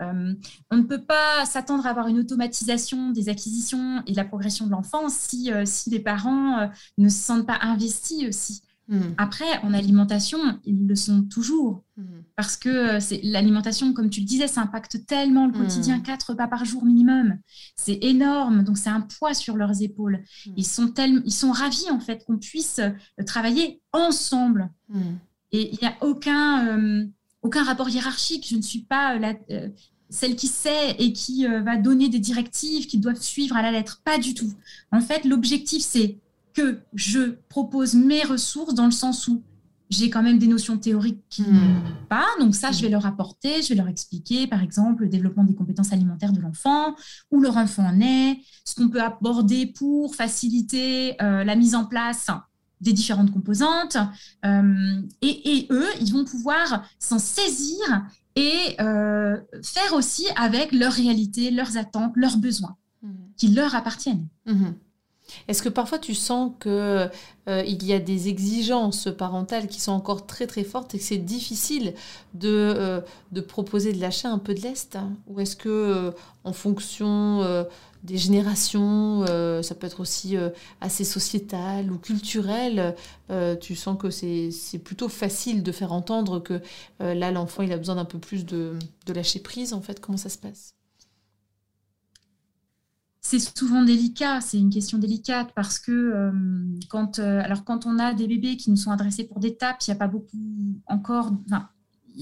Euh, on ne peut pas s'attendre à avoir une automatisation des acquisitions et de la progression de l'enfant si, si les parents ne se sentent pas investis aussi. Hmm. Après, en alimentation, ils le sont toujours. Hmm. Parce que euh, c'est l'alimentation, comme tu le disais, ça impacte tellement le quotidien, hmm. quatre repas par jour minimum. C'est énorme, donc c'est un poids sur leurs épaules. Ils, sont ils sont ravis, en fait, qu'on puisse euh, travailler ensemble. Et il n'y a aucun, euh, aucun rapport hiérarchique. Je ne suis pas la, celle qui sait et qui va donner des directives qui doivent suivre à la lettre. Pas du tout. En fait, l'objectif, c'est que je propose mes ressources dans le sens où j'ai quand même des notions théoriques qui n'ont pas. Donc ça, je vais leur apporter, je vais leur expliquer, par exemple, le développement des compétences alimentaires de l'enfant, où leur enfant en est, ce qu'on peut aborder pour faciliter euh, la mise en place des différentes composantes. Euh, et, eux, ils vont pouvoir s'en saisir et euh, faire aussi avec leur réalité, leurs attentes, leurs besoins, hmm. qui leur appartiennent. Hmm. Est-ce que parfois tu sens que euh, y a des exigences parentales qui sont encore très très fortes et que c'est difficile de, euh, proposer de lâcher un peu de l'est? Ou est-ce que euh, en fonction des générations, ça peut être aussi assez sociétal ou culturel, tu sens que c'est plutôt facile de faire entendre que là l'enfant il a besoin d'un peu plus de, de lâcher prise en fait? Comment ça se passe? C'est souvent délicat, c'est une question délicate parce que euh, quand, euh, alors quand on a des bébés qui nous sont adressés pour des tapes, il n'y a pas beaucoup encore, enfin,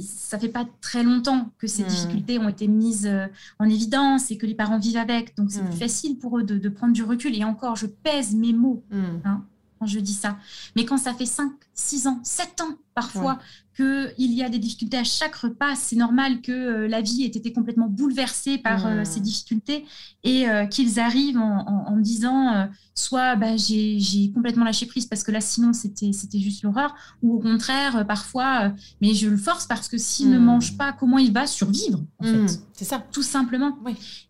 ça fait pas très longtemps que ces hmm. difficultés ont été mises euh, en évidence et que les parents vivent avec, donc c'est plus hmm. facile pour eux de, prendre du recul. Et encore, je pèse mes mots hmm. hein, quand je dis ça. Mais quand ça fait 5, 6 ans, 7 ans parfois qu'il y a des difficultés à chaque repas. C'est normal que euh, la vie ait été complètement bouleversée par euh, ces difficultés et euh, qu'ils arrivent en, me disant soit bah, j'ai complètement lâché prise parce que là sinon c'était juste l'horreur ou au contraire parfois mais je le force parce que s'il ne hmm. mange pas comment il va survivre en hmm. fait? C'est ça. Tout simplement.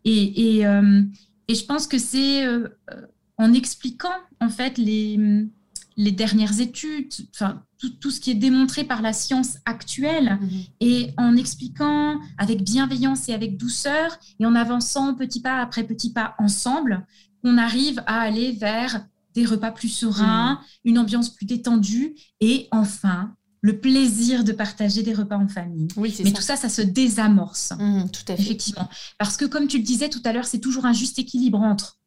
Et, et, et, je pense que c'est en expliquant en fait les les dernières études, enfin, tout, ce qui est démontré par la science actuelle, mhm. et en expliquant avec bienveillance et avec douceur, et en avançant petit pas après petit pas ensemble, qu'on arrive à aller vers des repas plus sereins, mhm. une ambiance plus détendue, et enfin le plaisir de partager des repas en famille. Oui, Mais tout ça, ça se désamorce. Mhm, tout à fait. Effectivement. Parce que, comme tu le disais tout à l'heure, c'est toujours un juste équilibre entre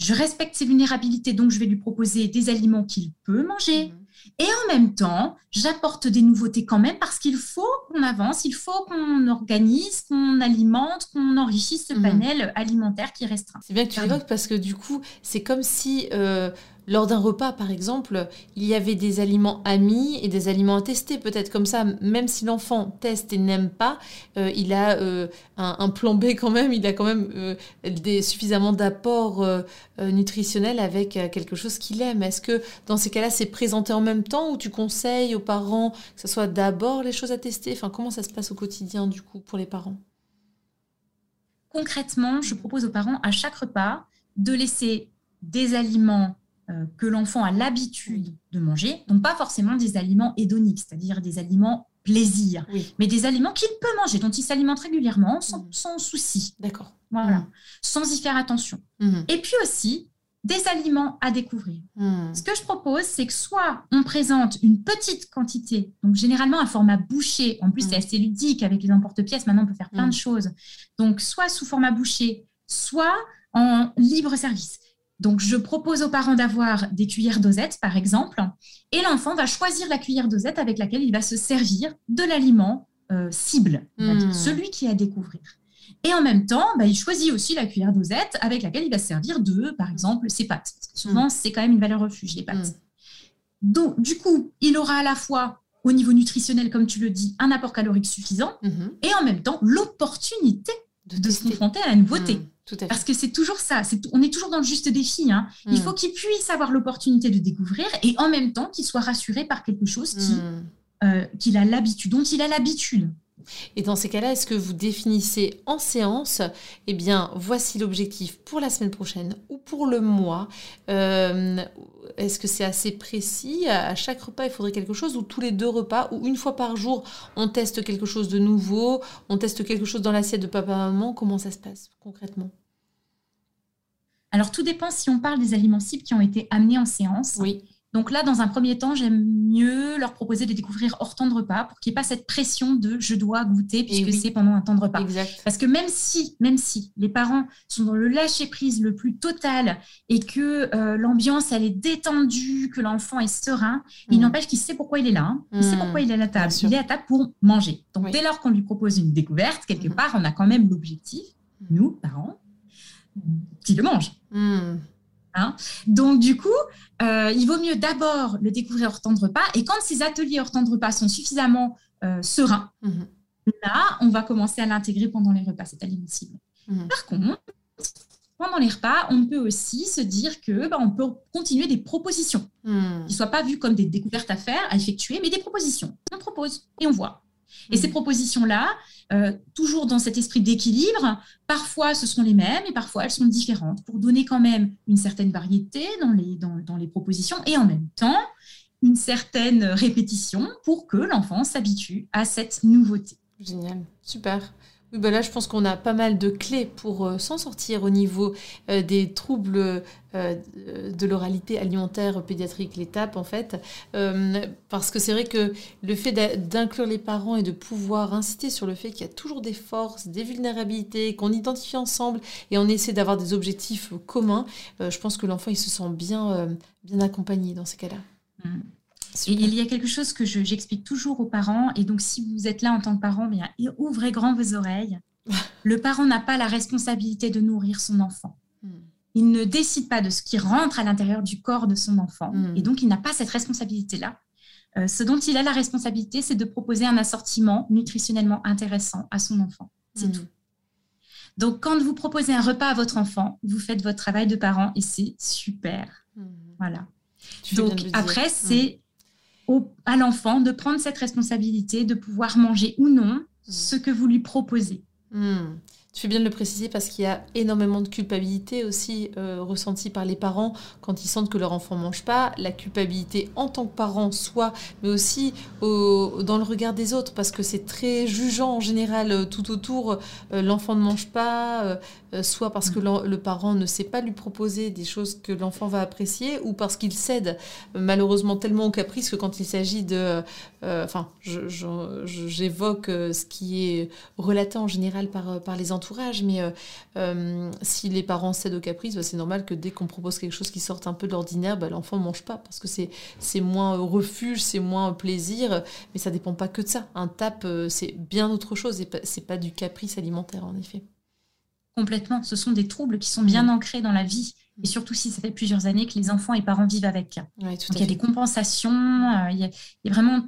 je respecte ses vulnérabilités, donc je vais lui proposer des aliments qu'il peut manger. Mhm. Et en même temps, j'apporte des nouveautés quand même parce qu'il faut qu'on avance, il faut qu'on organise, qu'on alimente, qu'on enrichisse ce mhm. panel alimentaire qui restreint. C'est bien que tu évoques parce que du coup, c'est comme si euh, lors d'un repas, par exemple, il y avait des aliments amis et des aliments à tester. Peut-être comme ça, même si l'enfant teste et n'aime pas, euh, il a euh, un, plan B quand même, il a quand même des, suffisamment d'apports nutritionnels avec quelque chose qu'il aime. Est-ce que dans ces cas-là, c'est présenté en même temps ou tu conseilles aux parents que ce soit d'abord les choses à tester Enfin, comment ça se passe au quotidien du coup pour les parents? Concrètement, je propose aux parents à chaque repas de laisser des aliments euh, que l'enfant a l'habitude de manger, donc pas forcément des aliments hédoniques, c'est-à-dire des aliments plaisir, mais des aliments qu'il peut manger, dont il s'alimente régulièrement sans, mm. souci. D'accord. Voilà, mm. sans y faire attention. Mm. Et puis aussi, des aliments à découvrir. Ce que je propose, c'est que soit on présente une petite quantité, donc généralement un format bouché, en plus c'est assez ludique avec les emporte-pièces, maintenant on peut faire plein de choses. Donc soit sous format bouché, soit en libre service. Donc, je propose aux parents d'avoir des cuillères dosettes, par exemple, et l'enfant va choisir la cuillère dosette avec laquelle il va se servir de l'aliment euh, cible, hmm. celui qui est à découvrir. Et en même temps, bah, il choisit aussi la cuillère dosette avec laquelle il va se servir de, par exemple, ses pâtes. souvent, hmm. c'est quand même une valeur refuge, les pâtes. Hmm. Donc, du coup, il aura à la fois, au niveau nutritionnel, comme tu le dis, un apport calorique suffisant, et en même temps, l'opportunité de, se confronter à la nouveauté. Parce que c'est toujours ça, on est toujours dans le juste défi. Hein. Il faut qu'il puisse avoir l'opportunité de découvrir et en même temps qu'il soit rassuré par quelque chose qui, euh, qu'il a l'habitude, dont il a l'habitude. Et dans ces cas-là, est-ce que vous définissez en séance, eh bien, voici l'objectif pour la semaine prochaine ou pour le mois euh, Est-ce que c'est assez précis? À chaque repas, il faudrait quelque chose ou tous les deux repas ou une fois par jour, on teste quelque chose de nouveau, on teste quelque chose dans l'assiette de papa-maman Comment ça se passe concrètement? Alors, tout dépend si on parle des aliments cibles qui ont été amenés en séance. Oui. Donc là, dans un premier temps, j'aime mieux leur proposer de découvrir hors temps de repas pour qu'il n'y ait pas cette pression de je dois goûter puisque c'est pendant un temps de repas. Parce que même si, même si les parents sont dans le lâcher prise le plus total et que euh, l'ambiance elle est détendue, que l'enfant est serein, il mm. n'empêche qu'il sait pourquoi il est là. Hein. Il sait mm. pourquoi il est à la table. Il est à table pour manger. Donc dès lors qu'on lui propose une découverte, quelque mm. part, on a quand même l'objectif, nous parents, qu'il le mange. Hein Donc, du coup, euh, il vaut mieux d'abord le découvrir hors temps de repas. Et quand ces ateliers hors temps de repas sont suffisamment euh, sereins, mhm. là, on va commencer à l'intégrer pendant les repas, c'est admissible. Mhm. Par contre, pendant les repas, on peut aussi se dire que bah, on peut continuer des propositions mhm. qui ne soient pas vues comme des découvertes à faire, à effectuer, mais des propositions. On propose et on voit. Et ces propositions-là, euh, toujours dans cet esprit d'équilibre, parfois ce sont les mêmes et parfois elles sont différentes pour donner quand même une certaine variété dans les, dans, les propositions et en même temps une certaine répétition pour que l'enfant s'habitue à cette nouveauté. Génial, super. Oui, bah là, je pense qu'on a pas mal de clés pour euh, s'en sortir au niveau euh, des troubles euh, de l'oralité alimentaire pédiatrique, l'étape en fait. parce que c'est vrai que le fait d'inclure les parents et de pouvoir inciter sur le fait qu'il y a toujours des forces, des vulnérabilités, qu'on identifie ensemble et on essaie d'avoir des objectifs communs, je pense que l'enfant, il se sent bien, bien accompagné dans ces cas-là. Mmh il y a quelque chose que j'explique toujours aux parents, et donc si vous êtes là en tant que parent, bien, ouvrez grand vos oreilles. Le parent n'a pas la responsabilité de nourrir son enfant. Hmm. Il ne décide pas de ce qui rentre à l'intérieur du corps de son enfant, hmm. et donc il n'a pas cette responsabilité-là. Euh, ce dont il a la responsabilité, c'est de proposer un assortiment nutritionnellement intéressant à son enfant. C'est hmm. tout. Donc, quand vous proposez un repas à votre enfant, vous faites votre travail de parent et c'est super. Voilà. Donc, après, c'est à l'enfant de prendre cette responsabilité, de pouvoir manger ou non hmm. ce que vous lui proposez. Hmm. Tu fais bien de le préciser parce qu'il y a énormément de culpabilité aussi euh, ressentie par les parents quand ils sentent que leur enfant ne mange pas. La culpabilité en tant que parent, soit, mais aussi dans le regard des autres parce que c'est très jugeant en général euh, tout autour. Euh, l'enfant ne mange pas, soit parce que le, parent ne sait pas lui proposer des choses que l'enfant va apprécier ou parce qu'il cède malheureusement tellement au caprice que quand il s'agit de... Enfin, j'évoque ce qui est relaté en général par, par les enfants entourage, mais euh, euh, si les parents cèdent au caprice, bah, c'est normal que dès qu'on propose quelque chose qui sorte un peu de l'ordinaire, bah, l'enfant ne mange pas parce que c'est moins refuge, c'est moins plaisir, mais ça dépend pas que de ça. Un tape, euh, c'est bien autre chose et c'est pas du caprice alimentaire en effet. Complètement, ce sont des troubles qui sont bien mmh. ancrés dans la vie et surtout si ça fait plusieurs années que les enfants et parents vivent avec. Donc il y a des compensations, il y, a, il y a vraiment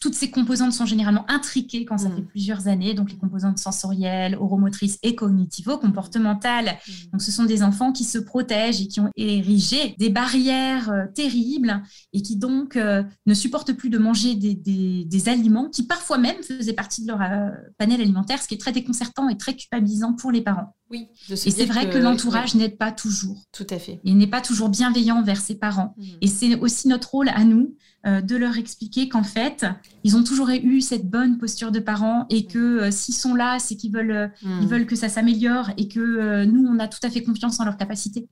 toutes ces composantes sont généralement intriquées quand ça mm. fait plusieurs années, donc les composantes sensorielles, oromotrices et cognitivo-comportementales. Mm. Donc ce sont des enfants qui se protègent et qui ont érigé des barrières euh, terribles et qui donc euh, ne supportent plus de manger des, aliments qui parfois même faisaient partie de leur euh, panel alimentaire, ce qui est très déconcertant et très culpabilisant pour les parents. Oui. et c'est vrai que, l'entourage n'aide pas toujours. Tout à fait. Il n'est pas toujours bienveillant vers ses parents. Mmh. Et c'est aussi notre rôle à nous de leur expliquer qu'en fait, ils ont toujours eu cette bonne posture de parents et que euh, s'ils sont là, c'est qu'ils veulent, euh, ils hmm. veulent que ça s'améliore et que nous, on a tout à fait confiance en leur capacité.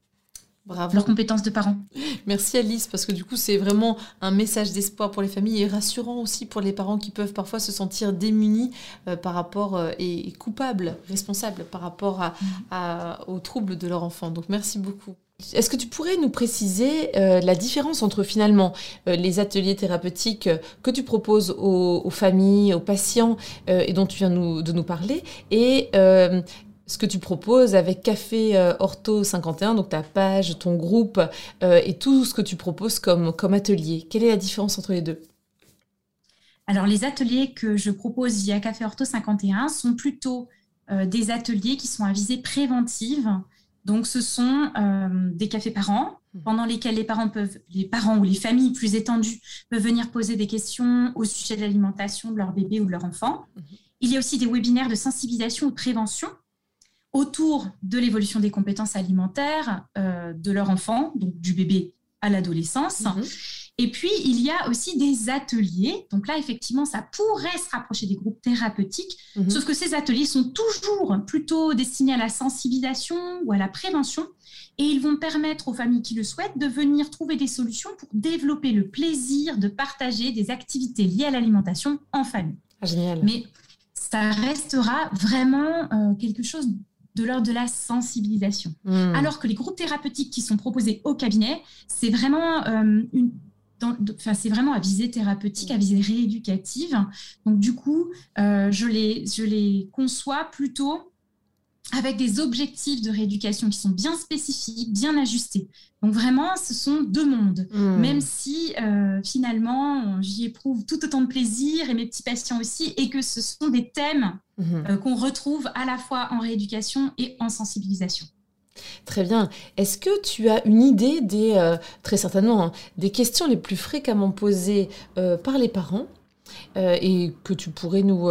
Bravo. leurs compétences de parents. Merci Alice, parce que du coup, c'est vraiment un message d'espoir pour les familles et rassurant aussi pour les parents qui peuvent parfois se sentir démunis par rapport et, coupables, responsables par rapport à, hmm. aux troubles de leur enfant. Donc merci beaucoup. Est-ce que tu pourrais nous préciser euh, la différence entre finalement euh, les ateliers thérapeutiques que tu proposes aux, familles, aux patients et dont tu viens de nous parler et ce que tu proposes avec Café Ortho 51, donc ta page, ton groupe et tout ce que tu proposes comme, comme atelier? Quelle est la différence entre les deux? Alors les ateliers que je propose via Café Ortho 51 sont plutôt des ateliers qui sont à visée préventive donc, ce sont euh, des cafés parents mmh. pendant lesquels les parents peuvent, les parents ou les familles plus étendues peuvent venir poser des questions au sujet de l'alimentation de leur bébé ou de leur enfant. Mmh. Il y a aussi des webinaires de sensibilisation ou de prévention autour de l'évolution des compétences alimentaires euh, de leur enfant, donc du bébé à l'adolescence. Mmh. Et puis, il y a aussi des ateliers. Donc là, effectivement, ça pourrait se rapprocher des groupes thérapeutiques, mhm. sauf que ces ateliers sont toujours plutôt destinés à la sensibilisation ou à la prévention. Et ils vont permettre aux familles qui le souhaitent de venir trouver des solutions pour développer le plaisir de partager des activités liées à l'alimentation en famille. Ah, génial. Mais ça restera vraiment euh, quelque chose de l'ordre de la sensibilisation. Hmm. Alors que les groupes thérapeutiques qui sont proposés au cabinet, c'est vraiment euh, une c'est vraiment à visée thérapeutique, à visée rééducative. Donc, du coup, euh, je, les, je les conçois plutôt avec des objectifs de rééducation qui sont bien spécifiques, bien ajustés. Donc vraiment, ce sont deux mondes. Hmm. Même si euh, finalement, j'y éprouve tout autant de plaisir et mes petits patients aussi, et que ce sont des thèmes hmm. euh, qu'on retrouve à la fois en rééducation et en sensibilisation. Très bien. Est-ce que tu as une idée des, euh, très certainement, hein, des questions les plus fréquemment posées euh, par les parents euh, et que tu pourrais nous,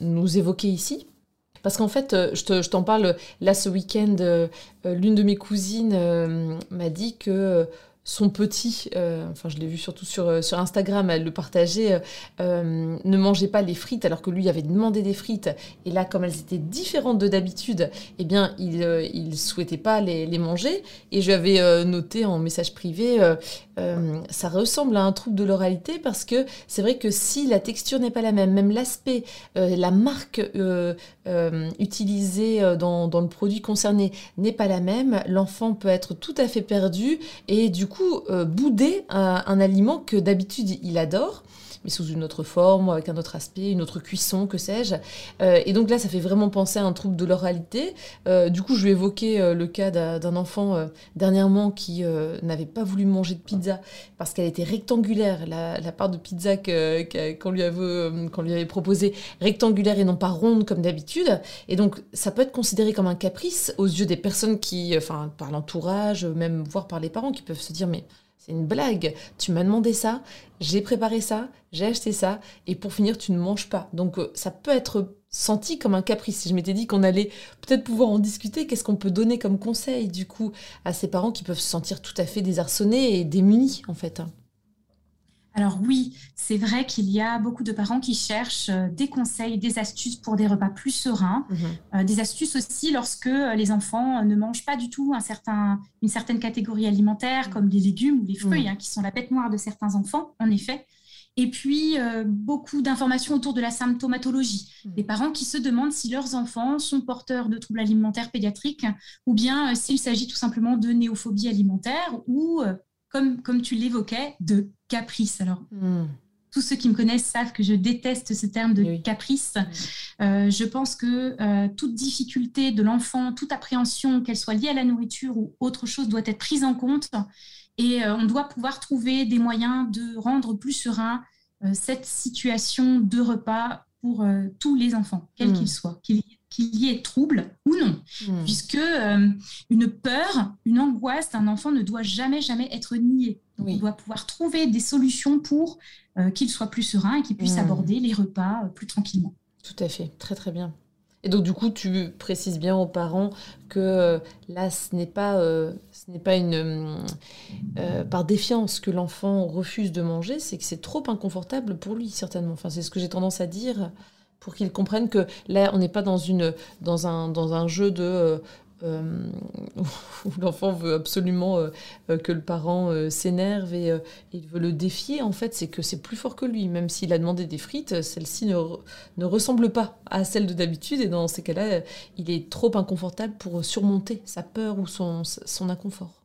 nous évoquer ici? Parce qu'en fait, je t'en parle, là ce week-end, l'une de mes cousines m'a dit que son petit, euh, enfin je l'ai vu surtout sur, euh, Instagram, elle le partageait, euh, ne mangeait pas les frites alors que lui avait demandé des frites. Et là, comme elles étaient différentes de d'habitude, eh bien, il ne souhaitait pas les, manger. Et je avais noté en message privé, ça ressemble à un trouble de l'oralité parce que c'est vrai que si la texture n'est pas la même, même l'aspect, la marque utilisée dans, dans le produit concerné n'est pas la même, l'enfant peut être tout à fait perdu et du coup, euh, bouder un, aliment que d'habitude il adore mais sous une autre forme, avec un autre aspect, une autre cuisson, que sais-je. Euh, et donc là, ça fait vraiment penser à un trouble de l'oralité. Euh, du coup, je vais évoquer le cas d'un enfant dernièrement qui n'avait pas voulu manger de pizza parce qu'elle était rectangulaire. La, part de pizza qu'on lui, lui avait proposée, rectangulaire et non pas ronde comme d'habitude. Et donc, ça peut être considéré comme un caprice aux yeux des personnes qui, enfin, par l'entourage, même voire par les parents, qui peuvent se dire mais une blague, tu m'as demandé ça, j'ai préparé ça, j'ai acheté ça, et pour finir, tu ne manges pas. Donc euh, ça peut être senti comme un caprice. Si je m'étais dit qu'on allait peut-être pouvoir en discuter, qu'est-ce qu'on peut donner comme conseil du coup à ces parents qui peuvent se sentir tout à fait désarçonnés et démunis en fait alors oui, c'est vrai qu'il y a beaucoup de parents qui cherchent euh, des conseils, des astuces pour des repas plus sereins, mhm. euh, des astuces aussi lorsque euh, les enfants ne mangent pas du tout un certain, une certaine catégorie alimentaire, comme les légumes ou les fruits, mhm. hein, qui sont la bête noire de certains enfants, en effet. Et puis, beaucoup d'informations autour de la symptomatologie. Mhm. Les parents qui se demandent si leurs enfants sont porteurs de troubles alimentaires pédiatriques ou bien s'il s'agit tout simplement de néophobie alimentaire ou comme, comme tu l'évoquais, de caprice. Alors, hmm. tous ceux qui me connaissent savent que je déteste ce terme de caprice. Hmm. Euh, je pense que euh, toute difficulté de l'enfant, toute appréhension, qu'elle soit liée à la nourriture ou autre chose, doit être prise en compte. Et euh, on doit pouvoir trouver des moyens de rendre plus serein cette situation de repas pour tous les enfants, quels hmm. qu'ils soient, qu'il y ait trouble ou non, puisque euh, une peur, une angoisse d'un enfant ne doit jamais, jamais être niée. On doit pouvoir trouver des solutions pour euh, qu'il soit plus serein et qu'il puisse hmm. aborder les repas euh, plus tranquillement. Tout à fait, très très bien. Et donc du coup, tu précises bien aux parents que euh, là, ce n'est pas, ce n'est pas une par défiance que l'enfant refuse de manger, c'est que c'est trop inconfortable pour lui certainement. Enfin, c'est ce que j'ai tendance à dire pour qu'il comprenne que là, on n'est pas dans une dans un dans un jeu de euh, où l'enfant veut absolument euh, euh, que le parent s'énerve et il veut le défier, en fait, c'est que c'est plus fort que lui. Même s'il a demandé des frites, celle-ci ne, ne ressemble pas à celle de d'habitude et dans ces cas-là, il est trop inconfortable pour surmonter sa peur ou son, son inconfort.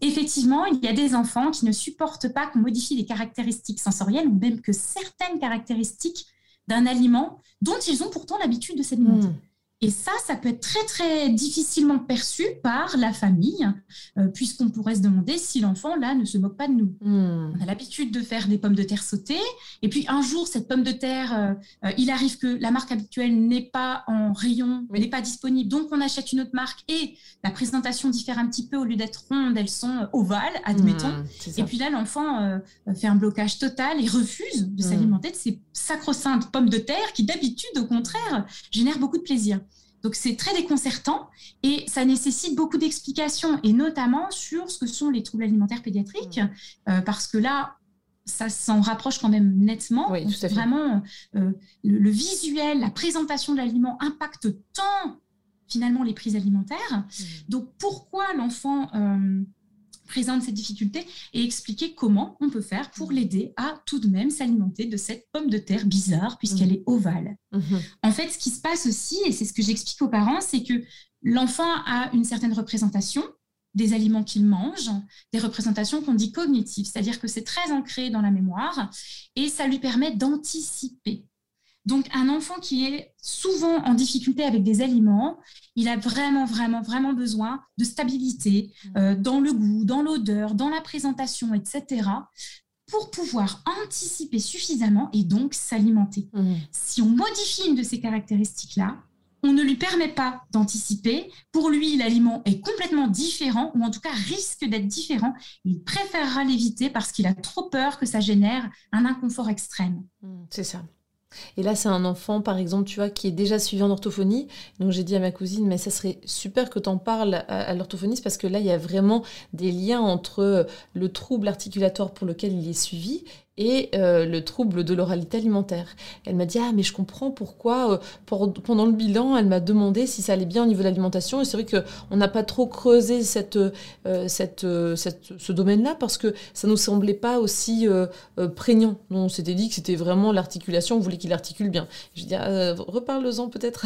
Effectivement, il y a des enfants qui ne supportent pas qu'on modifie les caractéristiques sensorielles ou même que certaines caractéristiques d'un aliment dont ils ont pourtant l'habitude de s'alimenter. Hmm. Et ça, ça peut être très, très difficilement perçu par la famille, euh, puisqu'on pourrait se demander si l'enfant, là, ne se moque pas de nous. Hmm. On a l'habitude de faire des pommes de terre sautées, et puis un jour, cette pomme de terre, euh, euh, il arrive que la marque habituelle n'est pas en rayon, n'est pas disponible, donc on achète une autre marque, et la présentation diffère un petit peu, au lieu d'être ronde, elles sont ovales, admettons. Hmm, et puis là, l'enfant fait un blocage total et refuse de hmm. s'alimenter de ces sacro-saintes pommes de terre qui, d'habitude, au contraire, génèrent beaucoup de plaisir. Donc c'est très déconcertant et ça nécessite beaucoup d'explications et notamment sur ce que sont les troubles alimentaires pédiatriques mmh. euh, parce que là ça s'en rapproche quand même nettement. Oui, tout à fait. Vraiment, euh, le, visuel, la présentation de l'aliment impacte tant finalement les prises alimentaires. Mmh. Donc pourquoi l'enfant euh, présente cette difficulté et expliquer comment on peut faire pour mmh. l'aider à tout de même s'alimenter de cette pomme de terre bizarre puisqu'elle mmh. est ovale. Mmh. En fait, ce qui se passe aussi, et c'est ce que j'explique aux parents, c'est que l'enfant a une certaine représentation des aliments qu'il mange, des représentations qu'on dit cognitives, c'est-à-dire que c'est très ancré dans la mémoire et ça lui permet d'anticiper donc, un enfant qui est souvent en difficulté avec des aliments, il a vraiment, vraiment, vraiment besoin de stabilité mmh. euh, dans le goût, dans l'odeur, dans la présentation, etc., pour pouvoir anticiper suffisamment et donc s'alimenter. Mmh. Si on modifie une de ces caractéristiques-là, on ne lui permet pas d'anticiper. Pour lui, l'aliment est complètement différent, ou en tout cas risque d'être différent. Il préférera l'éviter parce qu'il a trop peur que ça génère un inconfort extrême. Mmh, c'est ça. Et là, c'est un enfant, par exemple, tu vois, qui est déjà suivi en orthophonie. Donc, j'ai dit à ma cousine, mais ça serait super que tu en parles à, l'orthophoniste parce que là, il y a vraiment des liens entre le trouble articulatoire pour lequel il est suivi et euh, le trouble de l'oralité alimentaire. Elle m'a dit Ah, mais je comprends pourquoi, euh, pendant le bilan, elle m'a demandé si ça allait bien au niveau de l'alimentation. Et c'est vrai qu'on n'a pas trop creusé cette, euh, ce domaine-là parce que ça ne nous semblait pas aussi prégnant. on s'était dit que c'était vraiment l'articulation, on voulait qu'il articule bien. Je dis ah, Reparle-en peut-être.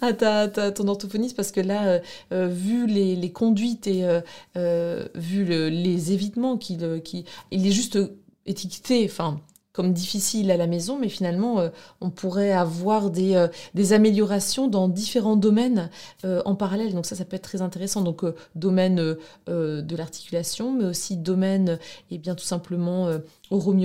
à ta, ton orthophoniste parce que là, vu les, conduites et vu les évitements qu'il, qui, il est juste étiqueté, enfin, comme difficile à la maison, mais finalement, euh, on pourrait avoir des, euh, des, améliorations dans différents domaines euh, en parallèle. Donc ça, ça peut être très intéressant. Donc domaine de l'articulation, mais aussi domaine, et eh bien tout simplement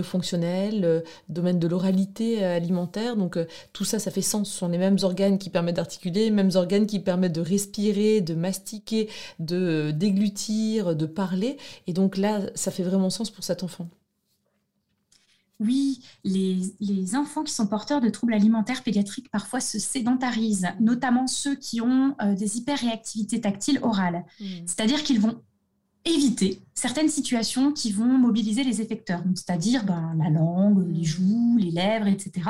fonctionnel domaine de l'oralité alimentaire. Donc tout ça, ça fait sens. Ce sont les mêmes organes qui permettent d'articuler, les mêmes organes qui permettent de respirer, de mastiquer, de déglutir, de parler. Et donc là, ça fait vraiment sens pour cet enfant. Oui, les, enfants qui sont porteurs de troubles alimentaires pédiatriques parfois se sédentarisent, notamment ceux qui ont euh, des hyperréactivités tactiles orales. Hmm. C'est-à-dire qu'ils vont éviter certaines situations qui vont mobiliser les effecteurs, c'est-à-dire ben, la langue, les hmm. joues, les lèvres, etc.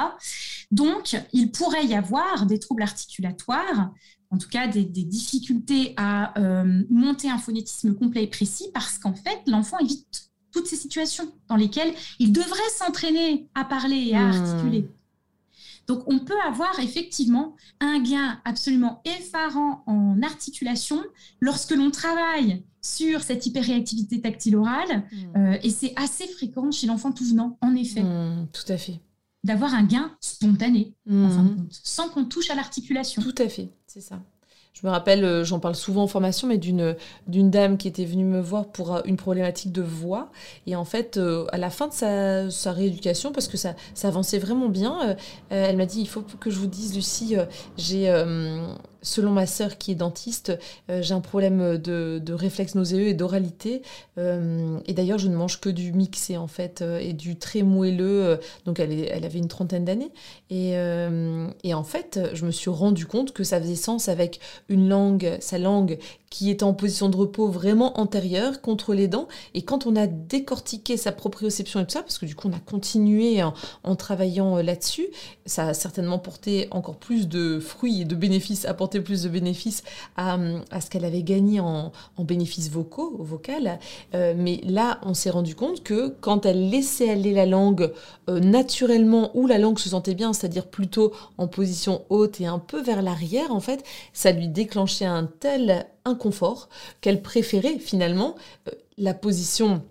Donc, il pourrait y avoir des troubles articulatoires, en tout cas des, difficultés à euh, monter un phonétisme complet et précis, parce qu'en fait, l'enfant évite toutes ces situations dans lesquelles il devrait s'entraîner à parler et à hmm. articuler. Donc, on peut avoir effectivement un gain absolument effarant en articulation lorsque l'on travaille sur cette hyperréactivité tactile orale, hmm. euh, et c'est assez fréquent chez l'enfant tout venant, en effet. Hmm, tout à fait. D'avoir un gain spontané, sans qu'on touche à l'articulation. Tout à fait, c'est ça. Je me rappelle, euh, j'en parle souvent en formation, mais d'une dame qui était venue me voir pour euh, une problématique de voix. Et en fait, euh, à la fin de sa, sa rééducation, parce que ça, ça avançait vraiment bien, elle m'a dit il faut que je vous dise, Lucie, j'ai selon ma sœur qui est dentiste, euh, j'ai un problème de, réflexe nauséeux et d'oralité. Euh, et d'ailleurs, je ne mange que du mixé en fait euh, et du très moelleux. donc, elle, avait une trentaine d'années. Et, en fait, je me suis rendu compte que ça faisait sens avec une langue, sa langue qui est en position de repos vraiment antérieure contre les dents. Et quand on a décortiqué sa proprioception et tout ça, parce que du coup on a continué en, travaillant là-dessus, ça a certainement porté encore plus de fruits et de bénéfices, plus de bénéfices à, ce qu'elle avait gagné en, bénéfices vocaux, vocal. Euh, mais là, on s'est rendu compte que quand elle laissait aller la langue euh, naturellement, où la langue se sentait bien, c'est-à-dire plutôt en position haute et un peu vers l'arrière, en fait, ça lui déclenchait un tel inconfort, qu'elle préférait finalement euh, la position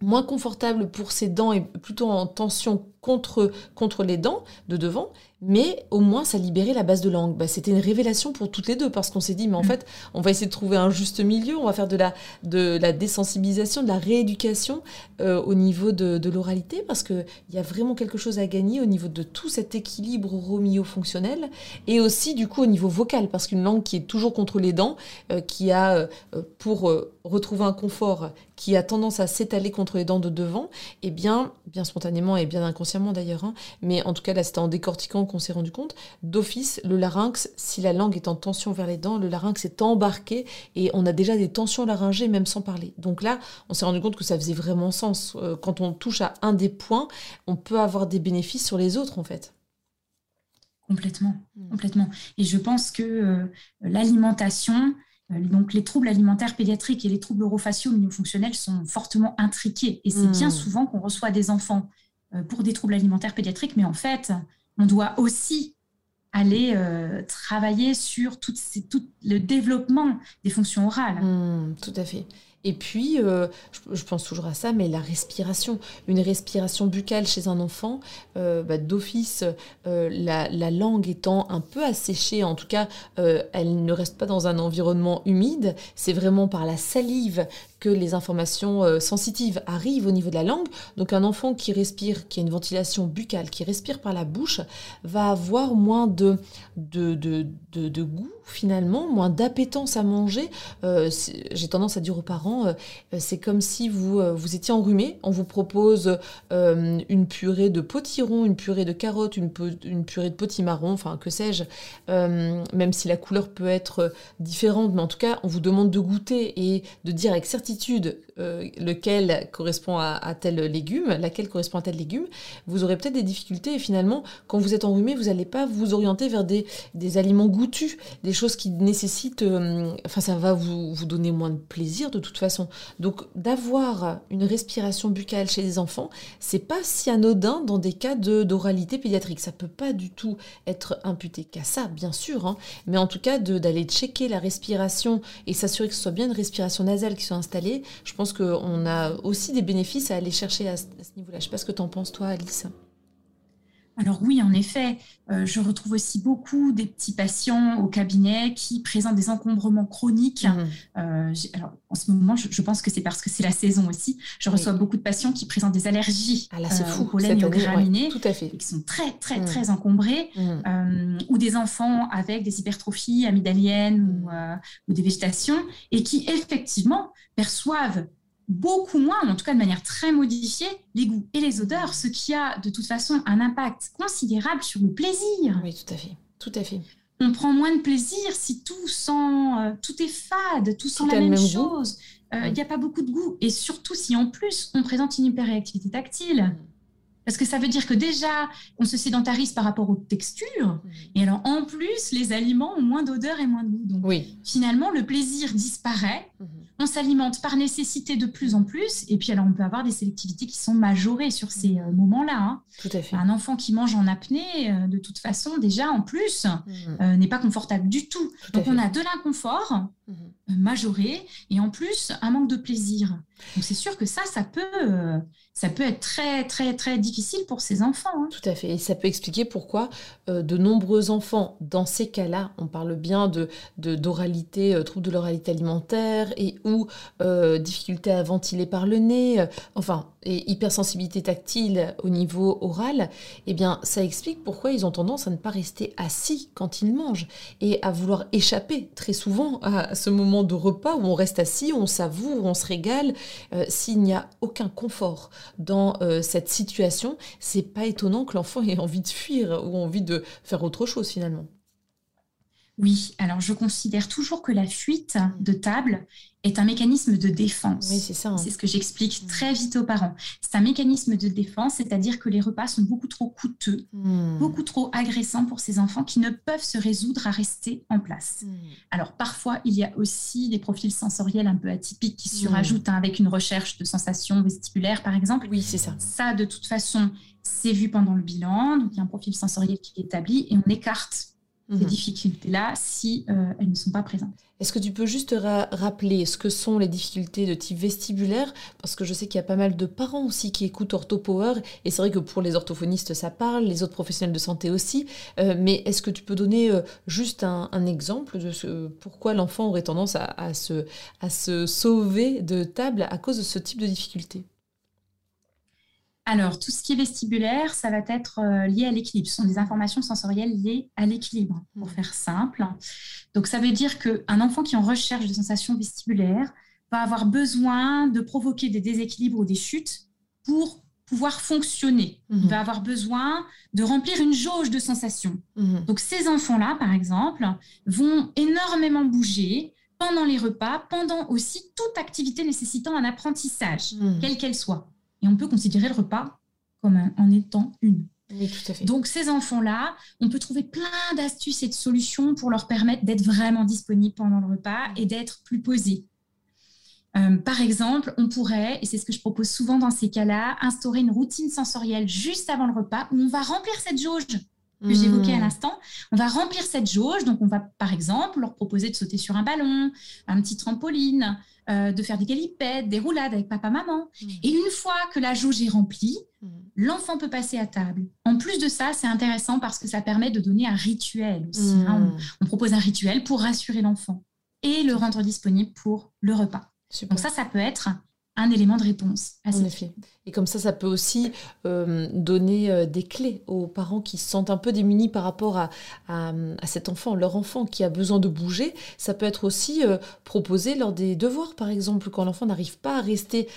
moins confortable pour ses dents et plutôt en tension contre, contre les dents de devant, mais au moins ça libérait la base de langue. Bah, c'était une révélation pour toutes les deux parce qu'on s'est dit, mais en mm. fait, on va essayer de trouver un juste milieu, on va faire de la, de la désensibilisation, de la rééducation euh, au niveau de, de l'oralité parce qu'il y a vraiment quelque chose à gagner au niveau de tout cet équilibre romio-fonctionnel et aussi du coup au niveau vocal parce qu'une langue qui est toujours contre les dents, euh, qui a euh, pour retrouver un confort, qui a tendance à s'étaler contre les dents de devant, et eh bien, bien spontanément et bien inconsciemment d'ailleurs, hein, mais en tout cas là c'était en décortiquant on s'est rendu compte, d'office, le larynx, si la langue est en tension vers les dents, le larynx est embarqué et on a déjà des tensions laryngées même sans parler. Donc là, on s'est rendu compte que ça faisait vraiment sens. Euh, quand on touche à un des points, on peut avoir des bénéfices sur les autres en fait. Complètement, hmm. complètement. Et je pense que euh, l'alimentation, euh, donc les troubles alimentaires pédiatriques et les troubles orofaciaux fonctionnels sont fortement intriqués. Et c'est bien hmm. souvent qu'on reçoit des enfants pour des troubles alimentaires pédiatriques, mais en fait, on doit aussi aller euh, travailler sur tout, le développement des fonctions orales. Mmh, tout à fait. Et puis, euh, je, pense toujours à ça, mais la respiration. Une respiration buccale chez un enfant, euh, bah, d'office, la, langue étant un peu asséchée, en tout cas, elle ne reste pas dans un environnement humide. C'est vraiment par la salive les informations euh, sensitives arrivent au niveau de la langue. Donc un enfant qui respire, qui a une ventilation buccale, qui respire par la bouche, va avoir moins de, de, de, de, goût finalement, moins d'appétence à manger. Euh, j'ai tendance à dire aux parents, euh, c'est comme si vous, vous étiez enrhumé, on vous propose une purée de potiron, une purée de carottes, une, une purée de potimarron, enfin que sais-je, même si la couleur peut être différente, mais en tout cas on vous demande de goûter et de dire avec certitude euh, lequel correspond à, tel légume, laquelle correspond à tel légume, vous aurez peut-être des difficultés et finalement, quand vous êtes enrhumé, vous n'allez pas vous orienter vers des, aliments goûtus, des choses qui nécessitent, euh, enfin ça va vous, vous donner moins de plaisir de toute façon. Donc d'avoir une respiration buccale chez les enfants, c'est pas si anodin dans des cas d'oralité pédiatrique. Ça peut pas du tout être imputé qu'à ça, bien sûr, hein. mais en tout cas d'aller checker la respiration et s'assurer que ce soit bien une respiration nasale qui soit installée je pense qu'on a aussi des bénéfices à aller chercher à ce, niveau-là. Je ne sais pas ce que tu en penses, toi, Alice. Alors oui, en effet, euh, je retrouve aussi beaucoup des petits patients au cabinet qui présentent des encombrements chroniques. Mmh. Euh, alors, en ce moment, je, pense que c'est parce que c'est la saison aussi. Je reçois beaucoup de patients qui présentent des allergies ah là, euh, fou, au pollen et aux graminées, tout à fait. qui sont très, très, mmh. très encombrés, mmh. ou des enfants avec des hypertrophies amygdaliennes ou, ou des végétations, et qui effectivement perçoivent beaucoup moins, en tout cas de manière très modifiée, les goûts et les odeurs, ce qui a de toute façon un impact considérable sur le plaisir. Oui, tout à fait. Tout à fait. On prend moins de plaisir si tout sent, euh, tout est fade, tout sent la même, chose. Euh, il n'y a pas beaucoup de goût. Et surtout si en plus on présente une hyperréactivité tactile. Mm. Parce que ça veut dire que déjà, on se sédentarise par rapport aux textures. Mm. Et alors, en plus, les aliments ont moins d'odeur et moins de goût. Donc, oui. finalement, le plaisir disparaît. Mm-hmm. On s'alimente par nécessité de plus en plus. Et puis, alors, on peut avoir des sélectivités qui sont majorées sur ces euh, moments-là. Hein. Tout à fait. Un enfant qui mange en apnée, euh, de toute façon, déjà, en plus, mm. euh, n'est pas confortable du tout. Donc, on a de l'inconfort mhm. majoré et en plus un manque de plaisir. Donc c'est sûr que ça, ça peut, ça peut être très, très, très difficile pour ces enfants. Hein. Tout à fait. Et ça peut expliquer pourquoi euh, de nombreux enfants, dans ces cas-là, on parle bien de, d'oralité, euh, troubles de l'oralité alimentaire et ou euh, difficulté à ventiler par le nez, enfin, et hypersensibilité tactile au niveau oral, eh bien, ça explique pourquoi ils ont tendance à ne pas rester assis quand ils mangent et à vouloir échapper très souvent à ce moment de repas où on reste assis, on savoure, on se régale, s'il n'y a aucun confort dans euh, cette situation, c'est pas étonnant que l'enfant ait envie de fuir ou envie de faire autre chose finalement. Oui, alors je considère toujours que la fuite de table est un mécanisme de défense. Oui, c'est ça. Hein. C'est ce que j'explique mm. très vite aux parents. C'est un mécanisme de défense, c'est-à-dire que les repas sont beaucoup trop coûteux, mm. beaucoup trop agressants pour ces enfants qui ne peuvent se résoudre à rester en place. Mm. Alors parfois, il y a aussi des profils sensoriels un peu atypiques qui surajoutent hein, avec une recherche de sensations vestibulaires, par exemple. Oui, c'est ça. Ça, de toute façon, c'est vu pendant le bilan. Donc il y a un profil sensoriel qui est établi et on écarte ces mhm. difficultés-là si euh, elles ne sont pas présentes. Est-ce que tu peux juste rappeler ce que sont les difficultés de type vestibulaire? Parce que je sais qu'il y a pas mal de parents aussi qui écoutent OrthoPower, et c'est vrai que pour les orthophonistes ça parle, les autres professionnels de santé aussi, euh, mais est-ce que tu peux donner euh, juste un, exemple de ce, pourquoi l'enfant aurait tendance à, se, à se sauver de table à cause de ce type de difficultés alors, tout ce qui est vestibulaire, ça va être euh, lié à l'équilibre. Ce sont des informations sensorielles liées à l'équilibre, pour mmh. faire simple. Donc, ça veut dire qu'un enfant qui est en recherche de sensations vestibulaires va avoir besoin de provoquer des déséquilibres ou des chutes pour pouvoir fonctionner. Il mmh. va avoir besoin de remplir une jauge de sensations. Mmh. Donc, ces enfants-là, par exemple, vont énormément bouger pendant les repas, pendant aussi toute activité nécessitant un apprentissage, quelle qu'elle soit. Et on peut considérer le repas comme en étant une. Oui, tout à fait. Donc ces enfants-là, on peut trouver plein d'astuces et de solutions pour leur permettre d'être vraiment disponibles pendant le repas et d'être plus posés. Euh, par exemple, on pourrait, et c'est ce que je propose souvent dans ces cas-là, instaurer une routine sensorielle juste avant le repas où on va remplir cette jauge que j'évoquais à mmh. l'instant. On va remplir cette jauge, donc on va par exemple leur proposer de sauter sur un ballon, un petit trampoline, euh, de faire des galipèdes, des roulades avec papa-maman. Mmh. Et une fois que la jauge est remplie, mmh. l'enfant peut passer à table. En plus de ça, c'est intéressant parce que ça permet de donner un rituel aussi. Hein. On, propose un rituel pour rassurer l'enfant et le rendre disponible pour le repas. Donc ça, ça peut être un élément de réponse. À en effet. Et comme ça, ça peut aussi euh, donner euh, des clés aux parents qui se sentent un peu démunis par rapport à, à, cet enfant, leur enfant qui a besoin de bouger. Ça peut être aussi euh, proposé lors des devoirs, par exemple, quand l'enfant n'arrive pas à rester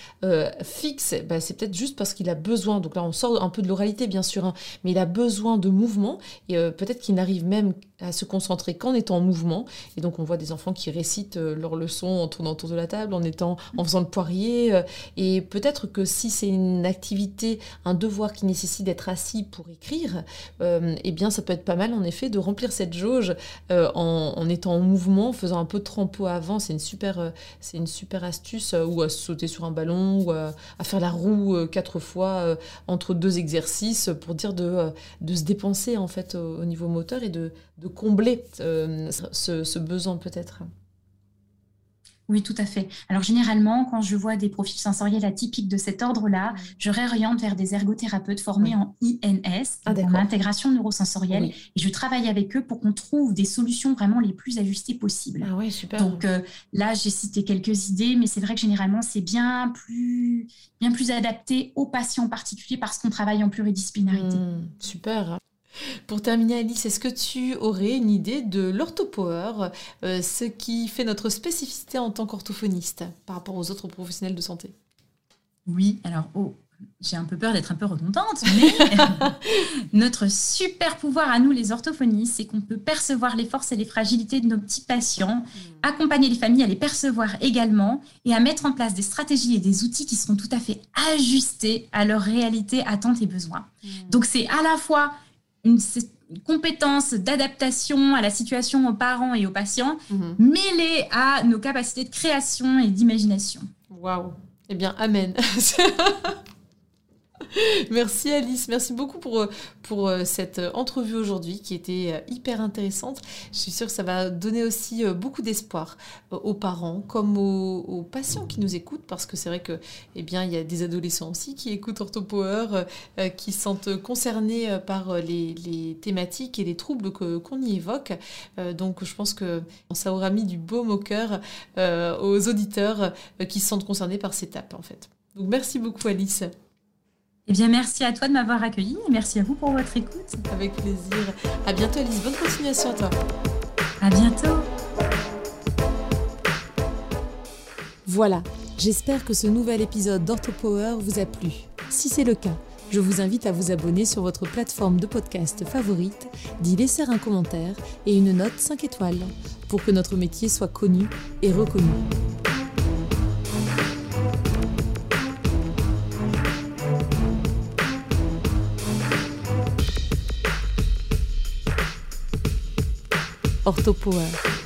fixe, bah, c'est peut-être juste parce qu'il a besoin, donc là on sort un peu de l'oralité bien sûr, hein, mais il a besoin de mouvement et peut-être qu'il n'arrive même à se concentrer qu'en étant en mouvement. Et donc on voit des enfants qui récitent leurs leçons en tournant autour de la table, en, étant, en faisant le poirier. Et peut-être que si c'est une activité, un devoir qui nécessite d'être assis pour écrire, euh, eh bien ça peut être pas mal en effet de remplir cette jauge euh, en, étant en mouvement, en faisant un peu de trempeau avant. C'est une super, euh, astuce ou à sauter sur un ballon ou à, faire la roue quatre fois entre deux exercices pour dire de, se dépenser en fait au, niveau moteur et de combler ce besoin peut-être. Oui, tout à fait. Alors généralement, quand je vois des profils sensoriels atypiques de cet ordre-là, je réoriente vers des ergothérapeutes formés en INS, ah, en intégration neurosensorielle, et je travaille avec eux pour qu'on trouve des solutions vraiment les plus ajustées possibles. Ah ouais, super. Donc euh, là, j'ai cité quelques idées, mais c'est vrai que généralement, c'est bien plus, bien plus adapté aux patients en particulier parce qu'on travaille en pluridisciplinarité. Mmh, super. Pour terminer, Alice, est-ce que tu aurais une idée de l'orthopower, euh, ce qui fait notre spécificité en tant qu'orthophoniste par rapport aux autres professionnels de santé? Oui, alors oh, j'ai un peu peur d'être un peu redondante, mais notre super pouvoir à nous, les orthophonistes, c'est qu'on peut percevoir les forces et les fragilités de nos petits patients, mmh. accompagner les familles à les percevoir également et à mettre en place des stratégies et des outils qui seront tout à fait ajustés à leur réalité, attentes et besoins. Mmh. Donc c'est à la fois une, compétence d'adaptation à la situation aux parents et aux patients, mhm. mêlée à nos capacités de création et d'imagination. Waouh Eh bien, amen Merci Alice, merci beaucoup pour, pour euh, cette entrevue aujourd'hui qui était euh, hyper intéressante. Je suis sûre que ça va donner aussi euh, beaucoup d'espoir aux parents comme aux, patients qui nous écoutent parce que c'est vrai que eh bien il y a des adolescents aussi qui écoutent OrthoPower, qui se sentent concernés par les, les, thématiques et les troubles qu'on y évoque. donc je pense que ça aura mis du baume au cœur aux auditeurs qui se sentent concernés par ces tapes en fait. Donc merci beaucoup Alice. Eh bien, merci à toi de m'avoir accueilli et merci à vous pour votre écoute. Avec plaisir. À bientôt, Alice. Bonne continuation à toi. À bientôt. Voilà. J'espère que ce nouvel épisode d'OrthoPower vous a plu. Si c'est le cas, je vous invite à vous abonner sur votre plateforme de podcast favorite, d'y laisser un commentaire et une note 5 étoiles pour que notre métier soit connu et reconnu. Orthopower.